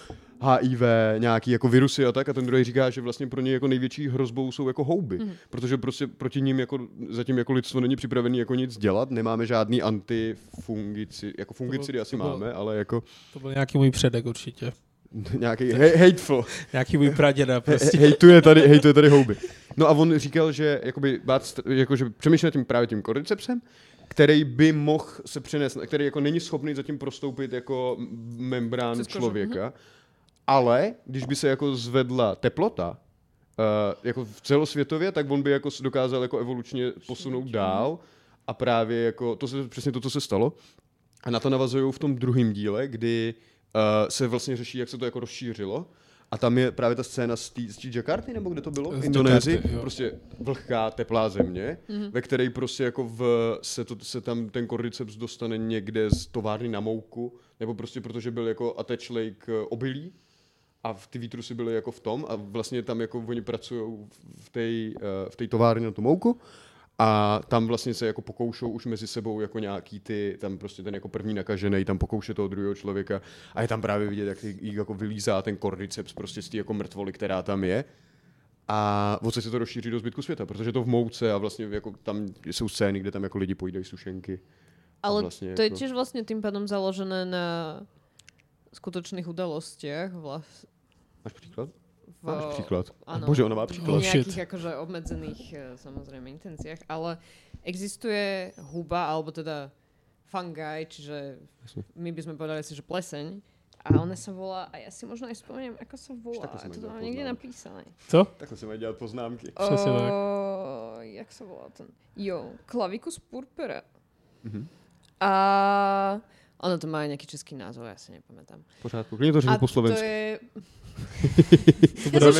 HIV, nějaký jako virusy a tak a ten druhý říká, že vlastně pro ně jako největší hrozbou jsou jako houby, mm. protože prostě proti ním jako zatím jako lidstvo není připravený jako nic dělat, nemáme žádný antifungicidy, jako fungicidy asi to bylo- máme, ale jako To byl nějaký můj předek určitě. nějaký hateful. Nějaký můj praděda prostě. He- hejtuje, tady, hejtuje tady houby. No a on říkal, že jakoby, bát, st- jakože přemýšlel nad tím právě tím cordycepsem, který by mohl se přenést, který jako není schopný zatím prostoupit jako membrán člověka, ale když by se jako zvedla teplota, uh, jako v celosvětově, tak on by jako dokázal jako evolučně posunout dál a právě jako, to se přesně to, co se stalo. A na to navazují v tom druhém díle, kdy uh, se vlastně řeší, jak se to jako rozšířilo. A tam je právě ta scéna z té Jakarty, nebo kde to bylo? V Indonésii. Prostě vlhká, teplá země, Mhm. ve které prostě jako v, se, to, se tam ten cordyceps dostane někde z továrny na mouku, nebo prostě protože byl jako attach lake eh, obilí, a v ty výtrusy byly jako v tom a vlastně tam jako oni pracují v té v té továrně na tu mouku a tam vlastně se jako pokoušou už mezi sebou jako nějaký ty, tam prostě ten jako první nakažený, tam pokouše toho druhého člověka a je tam právě vidět, jak jí jako vylízá ten cordyceps prostě z té jako mrtvoly, která tam je. A odsaď se to rozšíří do zbytku světa, protože to v mouce a vlastně jako tam jsou scény, kde tam jako lidi pojídají sušenky. Ale vlastne to je ako- tiež vlastne tým pádom založené na skutočných udalostiach. Vlast, Máš příklad? V, Máš příklad. áno, Bože, ona má v příklad. Oh, nejakých shit. akože obmedzených eh, samozrejme intenciách, ale existuje huba, alebo teda fungi, čiže my by sme povedali si, že pleseň, a ona sa volá, a ja si možno aj spomeniem, ako sa volá, takhle ja to tam poznámky. napísané. Co? Takhle se mají dělat poznámky. Přesně tak. O, jak sa volá ten? Jo, Clavicus purpura. Mhm. A ono to má aj nejaký český názov, ja si nepamätám. V pořádku. Klidně to řeknu po to slovensku. je... To bude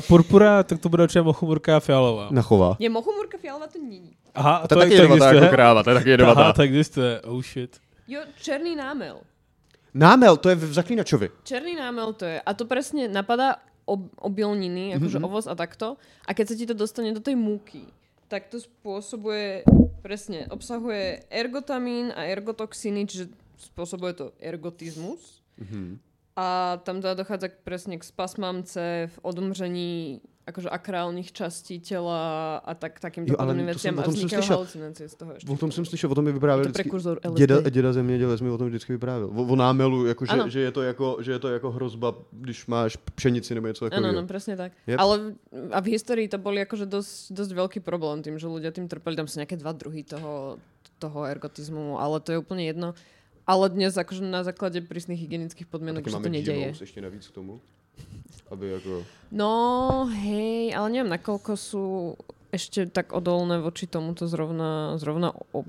purpura, tak to bude určitě mochomurka a fialová. Nachová. Nie, mochomurka fialová to není. Aha, A to, je taky jedovatá jako kráva, to je taky Aha, jedovatá. tak existuje. Oh shit. Jo, černý námel. Námel, to je v Zaklínačovi. Černý námel to je. A to presne napadá ob, obilniny, akože Mhm. ovoz a takto. A keď sa ti to dostane do tej múky, tak to spôsobuje, presne, obsahuje ergotamín a ergotoxiny, čiže spôsobuje to ergotizmus. Mhm. A tam teda dochádza k, presne k spasmám cév, odumření akože akrálnych častí tela a tak, takýmto Jo, ale podobným o a slyšel. halucinácie z toho ešte. O tom jsem slyšel, o tom mi vyprávěl to vždycky. prekurzor LSD. Děda, děda zemědělec mi o tom vždycky vyprávěl. O, o námelu, jako, že, Ano. že, je to jako, že je to jako hrozba, když máš pšenici nebo něco takového. no, presne tak. Yep. Ale v- a v histórii to boli akože dosť, dosť veľký problém tým, že ľudia tým trpeli. Tam sú nejaké dva druhy toho, toho ergotizmu, ale to je úplne jedno. Ale dnes akože na základe prísnych hygienických podmienok máme to. G-Mouse ještě navíc k tomu. Aby jako... No, hej, ale neviem, nakoľko sú ešte tak odolné voči tomuto zrovna, zrovna ob...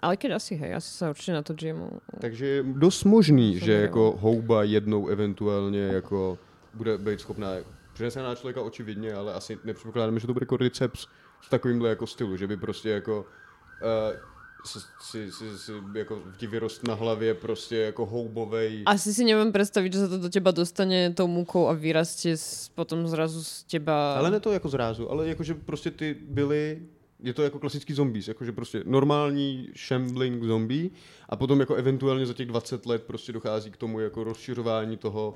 ale keď asi, hej, asi sa určite na to GMO. Takže je dost možný, To že nevím. jako houba jednou eventuálně jako bude být schopná přenesená na člověka očividně, ale asi nepředpokládáme, že to bude cordyceps v takovýmhle jako stylu, že by prostě jako uh, si, si, si, si jako ti vyrost na hlavě prostě jako houbovej. Asi si neviem predstaviť, že sa to do teba dostane tou múkou a vyrastie s, potom zrazu z teba... Ale ne to jako zrázu, ale jako, že prostě ty byly, je to jako klasický zombies, jakože prostě normální shambling zombie a potom jako eventuálně za těch 20 let prostě dochází k tomu jako rozšiřování toho.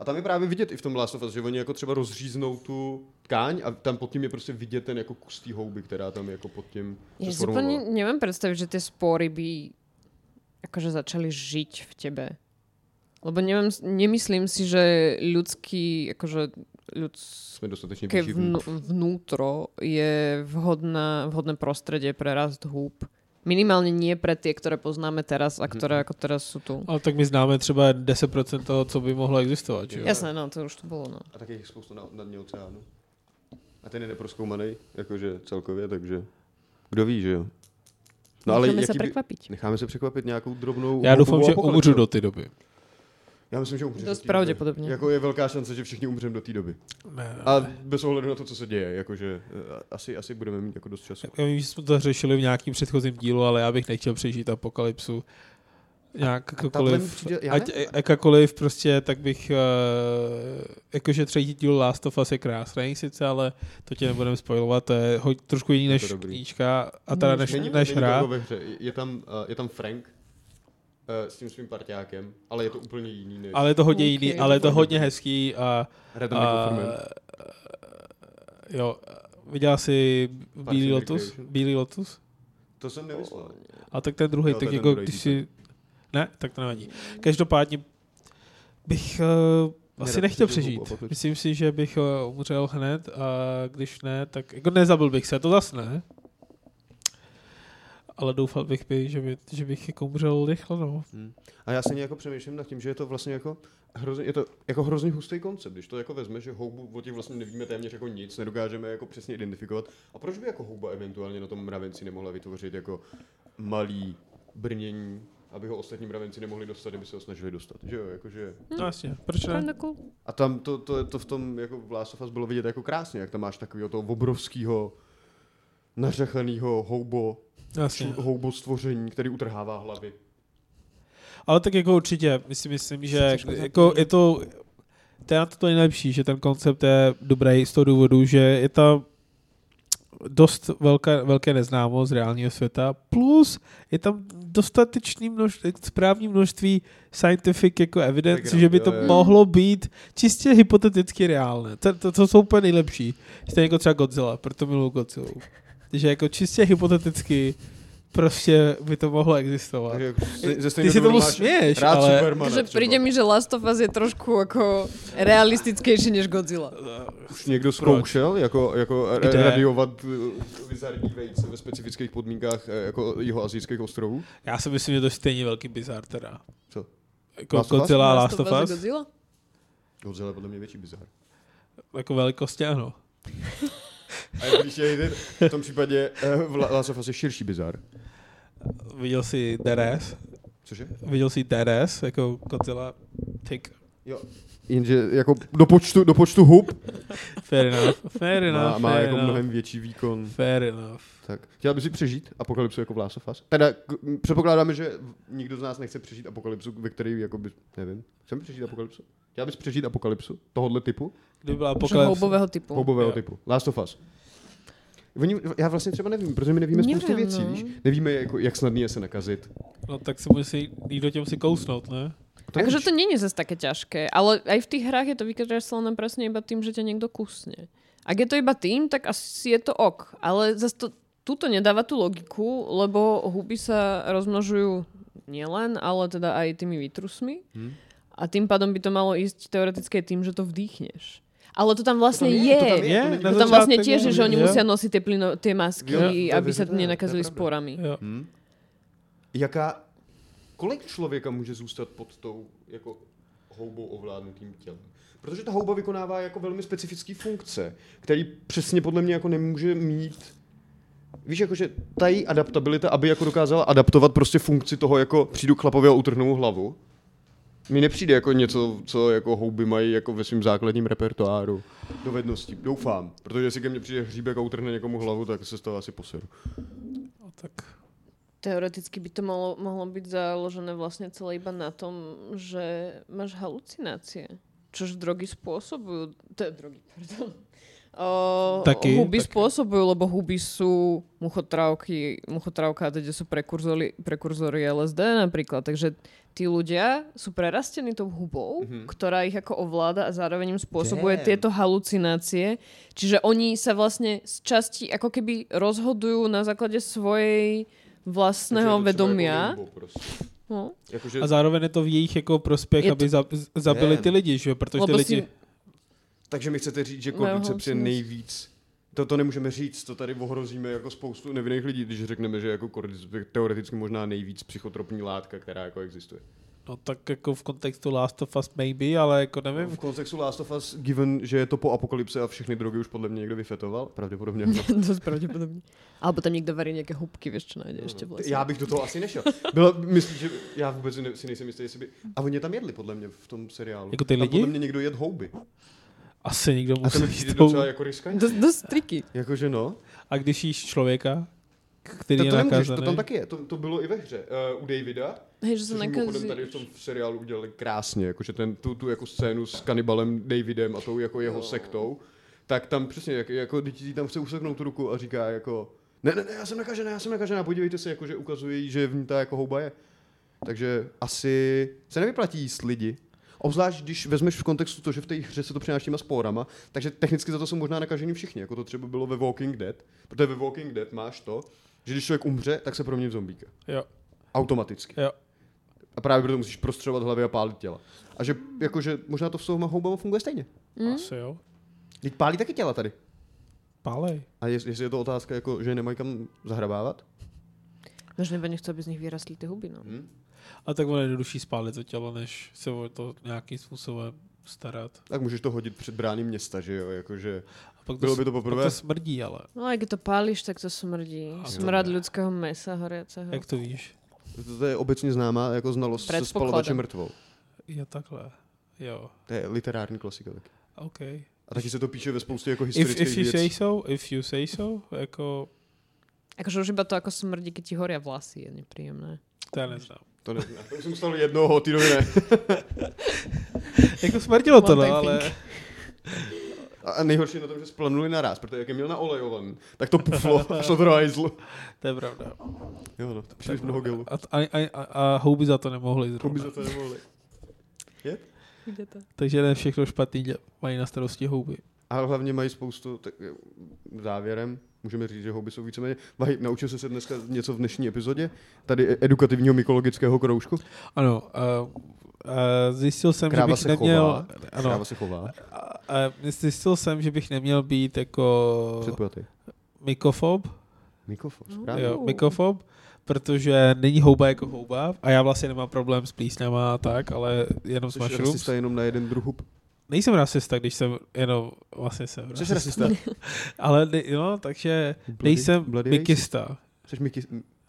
A tam je právě vidět i v tom Last of Us, že oni jako třeba rozříznou tu tkáň a tam pod tím je prostě vidět ten jako kus té houby, která tam jako pod tím se si úplne sformovala. neviem predstaviť, že tie spory by akože začali žiť v tebe. Lebo neviem, nemyslím si, že ľudský, akože ľudské Jsme dostatečně výživní. vnú, vnútro je vhodná, vhodné prostredie pre rast húb. Minimálne nie pre tie, ktoré poznáme teraz a ktoré ako teraz sú tu. Ale tak my známe třeba 10% toho, co by mohlo existovat, že jo? Jasné, no, to už tu bolo, no. A taky je spoustu na, na dně oceánu. A ten je neproskoumaný, jakože celkově, takže kdo ví, že jo. No ale Necháme sa jaký by, prekvapiť. necháme se překvapit nějakou drobnou Já doufám, že umřu do té doby. Já myslím, že umřeš. Dost do té doby. pravděpodobně. Jako je velká šance, že všichni umřeme do té doby. Ne, A bez ohledu na to, co se děje, jakože eh, asi, asi budeme mít jako dost času. Já že jsme to řešili v nějakým předchozím dílu, ale já bych nechtěl přežít apokalypsu. Jakakoliv, přijde- ať nevím. jakákoliv prostě, tak bych, uh, jakože třetí díl Last of Us je krásný sice, ale to tě nebudeme spojovat, to je ho, trošku jiný než knížka a teda než, Není, než není to hra. jako ve hře. Je- tam, uh, je tam Frank uh, s tím svým parťákem, ale je to úplně jiný než Ale je to hodně Ok, jiný, ale je to hodně hezký a, Red a jo, viděla jsi Bílý Lotus? Bílý Lotus? To jsem nemyslel. A tak ten druhý, Jo, to tak jako když si... Ne, tak to nevadí. Každopádně bych uh, asi nechtěl přežít. Myslím si, že bych uh, umřel hned a když ne, tak jako nezabil bych se, to zas ne. Ale doufal bych, by, že, by, že bych jako umřel rychle, no. Hmm. A já se nějak jako přemýšlím nad tím, že je to vlastně jako hrozně, je to jako hrozně hustý koncept, když to jako vezme, že houbu o těch vlastně nevíme téměř jako nic, nedokážeme jako přesně identifikovat. A proč by jako houba eventuálně na tom mravenci nemohla vytvořit jako malý brnění aby ho ostatní mravenci nemohli dostat, kdyby se ho snažili dostat. Že jo, jakože... No, jasně, proč ne? Cool. A tam to, to, to v tom jako v Last of Us bylo vidět jako krásně, jak tam máš takového toho obrovského nařechaného houbo, Jasně. ču- houbo stvoření, který utrhává hlavy. Ale tak jako určitě, myslím, myslím že jako je to, to je na to to nejlepší, že ten koncept je dobrý z toho důvodu, že je tam dost velké, velké neznámost z reálního světa, plus je tam dostatečný množství, správný množství scientific jako evidence, že by to jo, jo. mohlo být čistě hypoteticky reálné. To, to, to jsou úplně nejlepší. Stejně jako třeba Godzilla, proto miluji Godzilla. že jako čistě hypoteticky prostě by to mohlo existovat. Takže jako ze Ty si tomu směješ, rád ale... Supermana Takže príde mi, že Last of Us je trošku ako realistickejší než Godzilla. Už někdo zkoušel jako, jako Kde? radiovat uh, vizardní vejce ve specifických podmínkách eh, jako jihoazijských ostrovů? Já si myslím, že to je stejně velký bizar teda. Co? Jako Last? Godzilla a Last of Us? Godzilla? Godzilla je podle mě větší bizar. Jako velikosti ano. A když je v tom případě uh, Last of Us je širší bizar. Viděl jsi DRS? Cože? Viděl jsi DRS? Jako Godzilla Tick. Jo. Jenže jako do počtu, do počtu hub Fair enough. Fair enough. má, má fair jako enough. mnohem větší výkon. Fair enough. Tak. Chtěla bys si přežít apokalypsu jako v Last of Us? Teda k- předpokládáme, že nikdo z nás nechce přežít apokalypsu, ve který jako by, nevím, chceme přežít apokalypsu? Chtěla bys přežít apokalypsu tohohle typu? Kdyby byla Že apokalypse. houbového typu. Houbového typu. Last of Us. Oni, já vlastně třeba nevím, protože my nevíme spoustu Nevím, věcí, no. víš? Nevíme, jako, jak snadný je se nakazit. No tak se musí jít do těm si kousnout, ne? To Akože to není zase také ťažké, ale aj v tých hrách je to vykreslené presne iba tým, že ťa niekto kusne. Ak je to iba tým, tak asi je to ok. Ale zase to, tuto nedáva tú logiku, lebo huby sa rozmnožujú nielen, ale teda aj tými výtrusmi. Hm? A tým pádom by to malo ísť teoreticky tým, že to vdýchneš. Ale to tam vlastne To tam je. je, to tam je. Je, to tam vlastne je, tiež je, že oni jo. musia nosiť tie, plyno, tie masky, Jo, aby sa nenakazili sporami. Jo. Hm? Jaká, kolik člověka může zůstat pod tou jako houbou ovládnutým tělem? Protože ta houba vykonává jako velmi specifické funkce, který přesně podle mě jako nemůže mít Víš, jakože ta její adaptabilita, aby jako dokázala adaptovat prostě funkci toho, jako přijdu k chlapovi a utrhnu mu hlavu, mi nepřijde jako něco, co jako houby mají jako ve svém základním repertoáru dovedností. Doufám, protože jestli ke mně přijde hříbek a utrhne někomu hlavu, tak se z toho asi poseru. No, tak Teoreticky by to mohlo, mohlo byť založené vlastne celé iba na tom, že máš halucinácie. Čož drogy spôsobujú. To je drogy, pardon. O, Taky, huby taky. spôsobujú, lebo huby sú muchotrávky, muchotrávka, teda sú prekurzory, prekurzory LSD napríklad. Takže tí ľudia sú prerastení tou hubou, Mhm. ktorá ich ako ovláda a zároveň im spôsobuje Damn. tieto halucinácie. Čiže oni sa vlastne z časti ako keby rozhodujú na základe svojej vlastného vedomia. Prostě. No. Jakože, A zároveň je to v jejich jako prospěch, Je aby to- za, z- zabili Je. ty lidi, že jo? Protože ty lidi... si, takže mi chcete říct, že je halucinace. nejvíc to, to nemůžeme říct, to tady ohrozíme jako spoustu nevinných lidí, když řekneme, že jako je teoreticky možná nejvíc psychotropní látka, která jako existuje. No tak jako v kontextu Last of Us maybe, ale jako nevím. V kontextu Last of Us, given, že je to po apokalypse a všechny drogy už podle mě někdo vyfetoval, pravděpodobně. ano. dosť pravdepodobne. Alebo tam niekto varí nejaké hubky, vieš, čo nájde ešte v lese. Já bych do toho asi nešel. Bylo, myslím, že já vůbec ne, si nejsem jistý, jestli by... A oni je tam jedli, podle mě, v tom seriálu. Jako ty Tam lidi? podle mě někdo jed houby. Asi někdo A to musí s tou... docela jako riskantní. Dosť, dosť triky. Jakože no. A když jíš člověka, který To, je to nemůžeš, nakazaný. to tam taky je. To, to bylo i ve hře. Uh, u Davida, Hej, že což mimochodem tady v nakazí. tom seriálu udělali krásně, jakože ten, tu, tu jako scénu s kanibalem Davidem a tou jako jeho No. sektou, tak tam přesně, jak, jako děti tam chce useknout tu ruku a říká jako ne, ne, ne, já jsem nakažená, já jsem nakažená, podívejte se, jakože ukazuje jí, že v ní ta jako houba je. Takže asi se nevyplatí jíst lidi. Obzvlášť, když vezmeš v kontextu to, že v té hře se to přináší těma spórama, takže technicky za to jsou možná nakažení všichni, jako to třeba bylo ve Walking Dead, protože ve Walking Dead máš to, že když člověk umře, tak se promění v zombíka. Jo, Automaticky. jo. A právě proto musíš prostřelovat hlavy a pálit těla. A že jakože možná to v toho houbama funguje stejně. Hm? Asi jo. Teď pálí taky těla tady. Pálej. A jest, jestli je to otázka, jako, že nemají kam zahrabávat? Možno iba nechcú, aby z nich vyrastli tie huby, no. Hm? A tak ono je jednodušší spálit to tělo, než se o to nějakým způsobem starat. Tak můžeš to hodit před brány města, že jo? Jakože, A pak bylo to, by to pak poprvé? to smrdí, ale No a keď to pálíš, tak to smrdí. A Smrad ľudského mesa horiaceho. jak to víš? To, to je obecně známá jako znalost se spalovače mrtvou. Jo, takhle. Jo, To je literární klasika taky. OK. A taky se to píše ve spoustě jako If, historických if you věcí. say so, if you say so, jako, Akože už iba to, ako smrdí, keď ti horia vlasy, je nepríjemné. to já neznám. To neznám. To už jsem stalo jednoho, ty doby ne. Jako smrdilo to, no, ale... A, nejhorší je na tom, že splanuli naraz, protože jak je měl na olejovan, tak to puflo a šlo to do hajzlu. To je pravda. Jo no, to příliš mnoho gelu. A, a, a, a, houby za to nemohli zrovna. by za to nemohli. Ide to. Takže ne všechno špatný mají na starosti houby. A hlavně mají spoustu, tak eh, závěrem, můžeme říct, že houby jsou víceméně, mají, naučil jsi se dneska něco v dnešní epizodě, tady e- edukativního mykologického kroužku. Ano, uh, uh, zjistil jsem, Kráva že bych se neměl... chová. Ano, Kráva se chová, uh, zjistil jsem, že bych neměl být jako předpojatý. mykofob, Mikrofon, No. správně. jo, mykofob, protože není houba jako houba a já vlastně nemám problém s plísněma a tak, ale jenom s Jsi mushrooms. rasista jenom na jeden druh hub. Nejsem rasista, když jsem jenom, vlastně jsem Jsi rasista. Ale ne, no, takže Bloody- nejsem bloody mikista. Jsi Miky,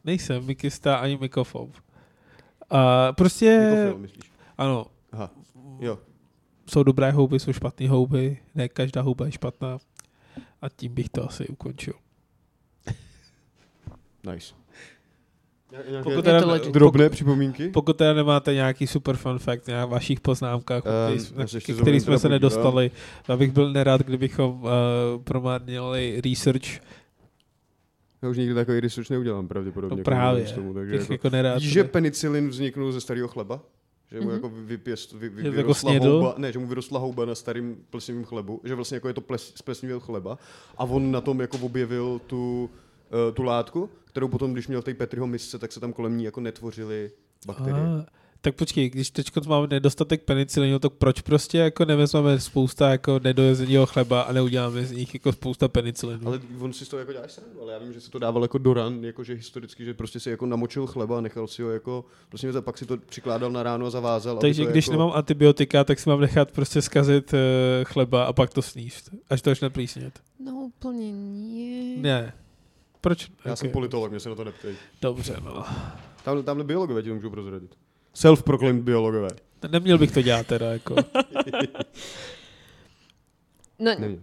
Nejsem mikista ani mykofob. A prostě, Mikofil, myslíš? ano, Aha, jo. jsou dobré houby, jsou špatné houby, ne každá houba je špatná. A tím bych to asi ukončil. Nice. Nějaké Pokud teda, drobné připomínky? pokud teda nemáte nějaký super fun fact na vašich poznámkách, um, se na který jsme se nedostali, já bych byl nerad, kdybychom uh, promarnili research. Já už nikdy takový research neudělám pravděpodobně. No právě. Tomu, takže jako, jako nerad. víš, že penicilin vzniknul ze starého chleba? Že mu Mhm. jako vypěst, vy, vy, jako vyrostla snědl? houba, ne, že mu vyrostla houba na starým plesnivém chlebu, že vlastně jako je to ples, chleba a on na tom jako objevil tu, uh, tu látku, kterou potom, když měl té Petriho misce, tak se tam kolem ní jako netvořily bakterie. Ah, tak počkej, když teď máme nedostatek penicilinu, tak proč prostě jako nevezmeme spousta jako nedojezeného chleba a neuděláme z nich jako spousta penicilinu? Ale on si z toho jako děláš srandu, ale já vím, že se to dával jako do ran, jakože historicky, že prostě si jako namočil chleba a nechal si ho jako, prostě a pak si to přikládal na ráno a zavázal. Takže když jako, nemám antibiotika, tak si mám nechat prostě zkazit uh, chleba a pak to sníst, až to začne plísnět. No úplně nie. Ne. Proč? Já jsem Ok, politolog, mě se na to neptej. Dobře, no. Tamhle, tamhle biologové ti to můžu prozradit. Self-proclaimed biologové. Neměl bych to dělat teda, jako. No, Nevím.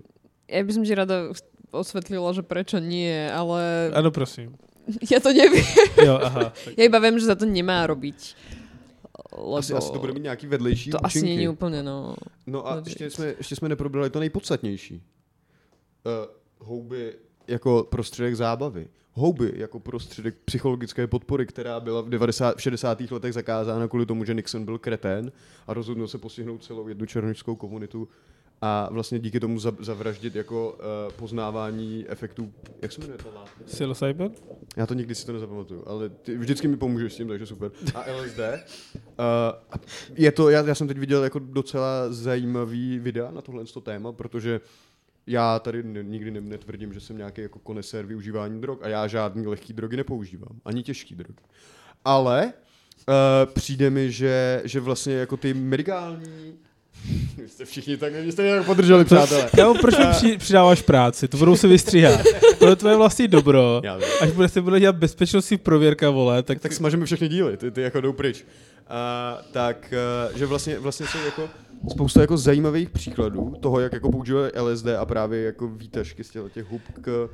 ja by som ti rada osvetlila, že prečo nie, ale Ano, prosím. ja to neviem. Jo, aha. Tak. Ja iba viem, že sa to nemá robiť. Lebo Asi, asi to bude mít nějaký vedlejší to asi účinky. není úplně, no. No a ještě jsme, ještě jsme neprobrali to nejpodstatnější. Uh, houby jako prostředek zábavy. Houby jako prostředek psychologické podpory, která byla v, 90, v 60. letech zakázána kvůli tomu, že Nixon byl kretén a rozhodnul se postihnout celou jednu černožskou komunitu a vlastně díky tomu za- zavraždit jako uh, poznávání efektů, jak se jmenuje ta látka? Psilocybin? Já to nikdy si to nezapamatuju, ale ty vždycky mi pomůžeš s tím, takže super. A LSD. Uh, je to, já, já jsem teď viděl jako docela zajímavý videa na tohle to téma, protože já tady ne, nikdy ne, netvrdím, že jsem nějaký jako konesér využívání drog a já žádný lehký drogy nepoužívám, ani těžký drogy. Ale uh, přijde mi, že, že vlastně jako ty medikální vy jste všichni tak, vy jste mě tak podrželi, přátelé. Já proč mi při, přidáváš práci? To budou se vystříhat. To je tvoje vlastní dobro. Až bude se bude dělat bezpečnostní prověrka, vole, tak, tak smažeme všechny díly, ty, ty jako jdou pryč. A, tak, uh, že vlastně, vlastně jsou jako spousta jako zajímavých příkladů toho, jak jako používají LSD a právě jako výtažky z těch hub k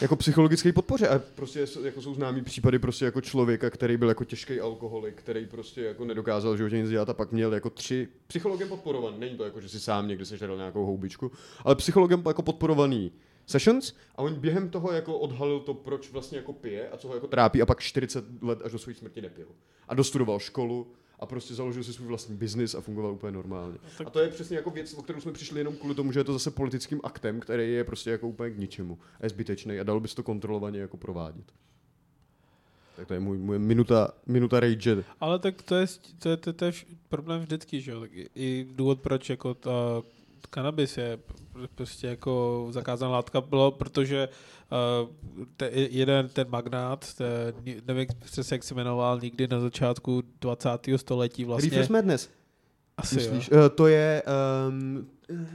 jako psychologické podpoře. A prostě jako jsou známý případy prostě jako člověka, který byl jako těžký alkoholik, který prostě jako nedokázal životě nic dělat a pak měl jako tři psychologem podporovaný. Není to jako, že si sám někdy sežral nějakou houbičku, ale psychologem jako podporovaný sessions a on během toho jako odhalil to, proč vlastně jako pije a co ho jako trápí a pak 40 let až do své smrti nepil. A dostudoval školu a prostě založil si svůj vlastní biznis a fungoval úplně normálně. A to je přesně jako věc, o kterou jsme přišli jenom kvůli tomu, že je to zase politickým aktem, který je prostě jako úplně k ničemu a je zbytečný a dalo by se to kontrolovaně jako provádět. Tak to je můj, můj minuta, minuta rage. Ale tak to je, to je, to je, to je problém vždycky, že jo. Tak i- I důvod, proč jako ta kanabis je pr- prostě jako zakázaná látka bylo, protože uh, te, jeden ten magnát, ten, nevím přesně, jak se jmenoval, nikdy na začátku 20. století vlastně. Reefer's Madness, asi myslíš? jo. Uh, to je, um,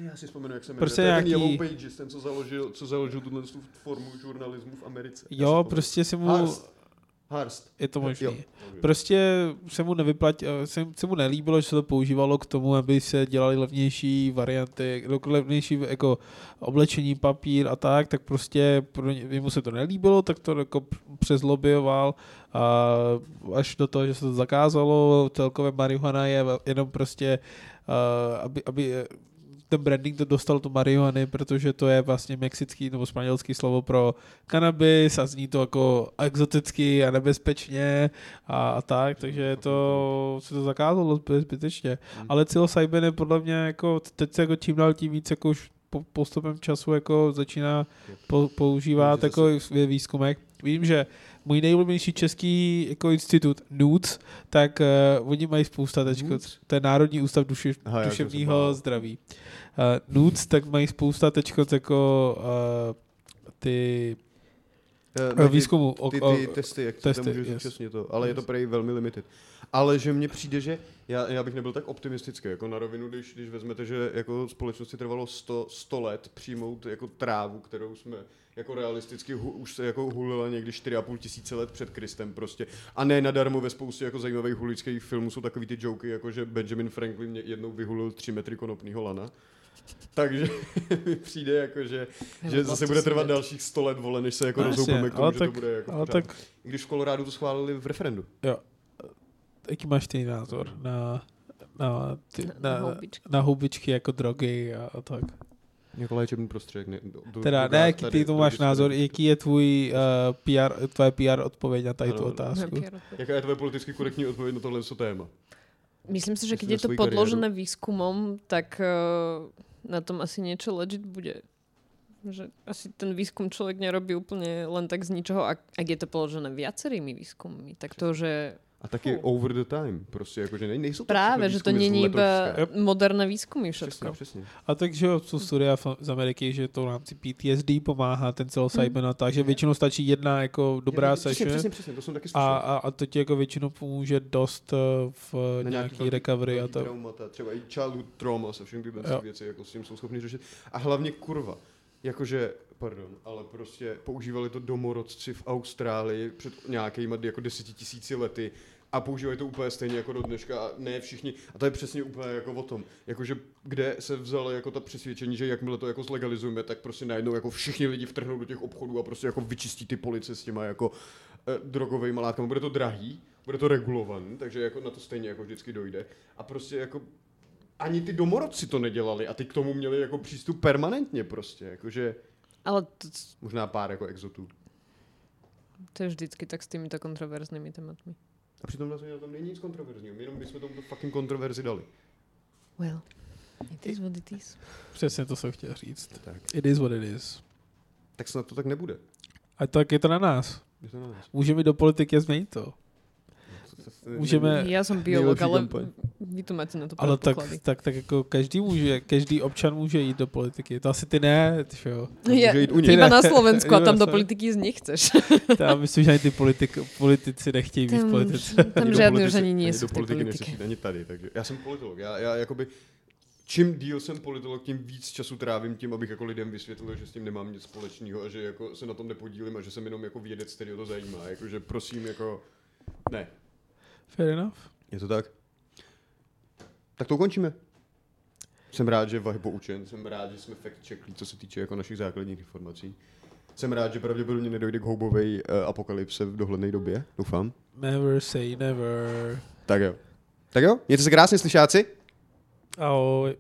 já si vzpomenu, jak se jmenuje. Prostě nějaký- ten Yellow Pages, ten, co založil, co založil tuhle tu formu žurnalismu v Americe. Jo, prostě si mu... Hearst. Harst. Je to možné. Prostě se mu nevyplatí, se, se mu nelíbilo, že se to používalo k tomu, aby se dělali levnější varianty, jako levnější jako oblečení, papír a tak, tak prostě pro ně, mu se to nelíbilo, tak to jako přezlobioval a až do toho, že se to zakázalo, celkově marihuana je jenom prostě, uh, aby, aby ten branding to dostal to marihuany, protože to je vlastně mexický nebo španělský slovo pro kanabis a zní to jako exoticky a nebezpečně a, a tak, takže to se to zakázalo zbytečně. Hmm. Ale psilocybin je podle mě jako, teď se jako čím dál tím víc jako už po, postupem času jako začíná po, používat jako ve výzkumech. Vím, že můj nejlubnější český jako institut NUC, tak uh, oni mají spousta teďko, to je Národní ústav duši, duševního zdraví. Uh, NUC, tak mají spousta teďko jako uh, ty uh, výzkumu. Ty, ty, ty testy, jak testy, se můžeš yes. to, ale yes. je to prej velmi limited. Ale že mně přijde, že já, já bych nebyl tak optimistický, jako na rovinu, když, když vezmete, že jako společnosti trvalo 100, 100 let přijmout jako trávu, kterou jsme jako realisticky hu, už se jako hulila někdy 4,5 tisíce let před Kristem prostě. A ne nadarmo ve spoustě jako zajímavých hulických filmů jsou takový ty joky, jako že Benjamin Franklin jednou vyhulil 3 metry konopného lana. Takže mi přijde jako, že, že zase bude trvat dalších 100 let, vole, než se jako rozhoupeme k tomu, že tak, to bude jako ale tak... Když v Kolorádu to schválili v referendu. Jo. Jaký máš ty názor na, na, ty, na, na, houbičky. na houbičky jako drogy a, a tak? Jako léčebný prostředek. Ne, do, teda ne, jaký ty to máš názor, jaký je tvůj uh, PR, tvoje PR odpověď na tady tu otázku? Jaká je tvoje politicky korektní odpověď na tohle téma? Myslím si, že keď je to podložené kariéru. výskumom, tak uh, na tom asi niečo legit bude. Že asi ten výskum človek nerobí úplne len tak z ničoho, ak, ak je to položené viacerými výskummi. Tak to, že a taky oh. over the time. Prostě jako, že nejsou to Právě, že to není iba moderné výzkumy všetko. Přesně, přesně. A takže jsou studia z Ameriky, že to v rámci PTSD pomáhá ten psilocybin hmm. a tak, že většinou stačí jedna jako dobrá session přesně, přesně, to jsem taky a, a, a to ti jako většinou pomůže dost eh, v Na nějaký, nějaký recovery a to. Traumata, třeba i childhood trauma se všechny tyhle věci jako s tím jsou schopni řešit. A hlavně kurva, jakože pardon, ale prostě používali to domorodci v Austrálii před nějakými jako desetitisíci lety a používají to úplně stejně jako do dneška a ne všichni. A to je přesně úplně jako o tom. Jakože kde se vzalo jako ta přesvědčení, že jakmile to jako zlegalizujeme, tak prostě najednou jako všichni lidi vtrhnou do těch obchodů a prostě jako vyčistí ty police s těma jako eh, drogovými látkami. Bude to drahý, bude to regulovaný, takže jako na to stejně jako vždycky dojde. A prostě jako ani ty domorodci to nedělali a ty k tomu měli jako přístup permanentně prostě, jakože... Ale to... Možná pár jako exotů. To je vždycky tak s těmito kontroverznými tématmi. A přitom vlastně na tom není nic kontroverzního, jenom bychom tomu fucking kontroverzi dali. Well, it is what it is. Přesně to jsem chtěl říct. Tak. It is what it is. Tak snad to tak nebude. A tak je to na nás. Je to na nás. Můžeme do politiky změnit to. Můžeme... Já jsem biolog, ale vy to máte na to Ale tak, tak, tak, jako každý může, každý občan může jít do politiky. To asi ty ne, ty jo. Je, jít u iba na Slovensku a tam do politiky jít nechceš. Tam myslím, že ani ty politik, politici nechtějí být v politice. Tam žádný už ani nie jsou do politiky nechci ani tady. Takže já jsem politolog. Já, já jakoby, čím díl jsem politolog, tím víc času trávím tím, abych jako lidem vysvětlil, že s tím nemám nic společného a že jako se na tom nepodílím a že jsem jenom jako vědec, který o to zajímá. Jakože prosím, jako ne. Fair enough. Je to tak? Tak to ukončíme. Jsem rád, že Vahy poučen, jsem rád, že jsme fact checkli, co se týče jako našich základních informací. Jsem rád, že pravděpodobně nedojde k houbové uh, apokalypse v dohledné době, doufám. Never say never. Tak jo. Tak jo, mějte se krásně, slyšáci. Ahoj.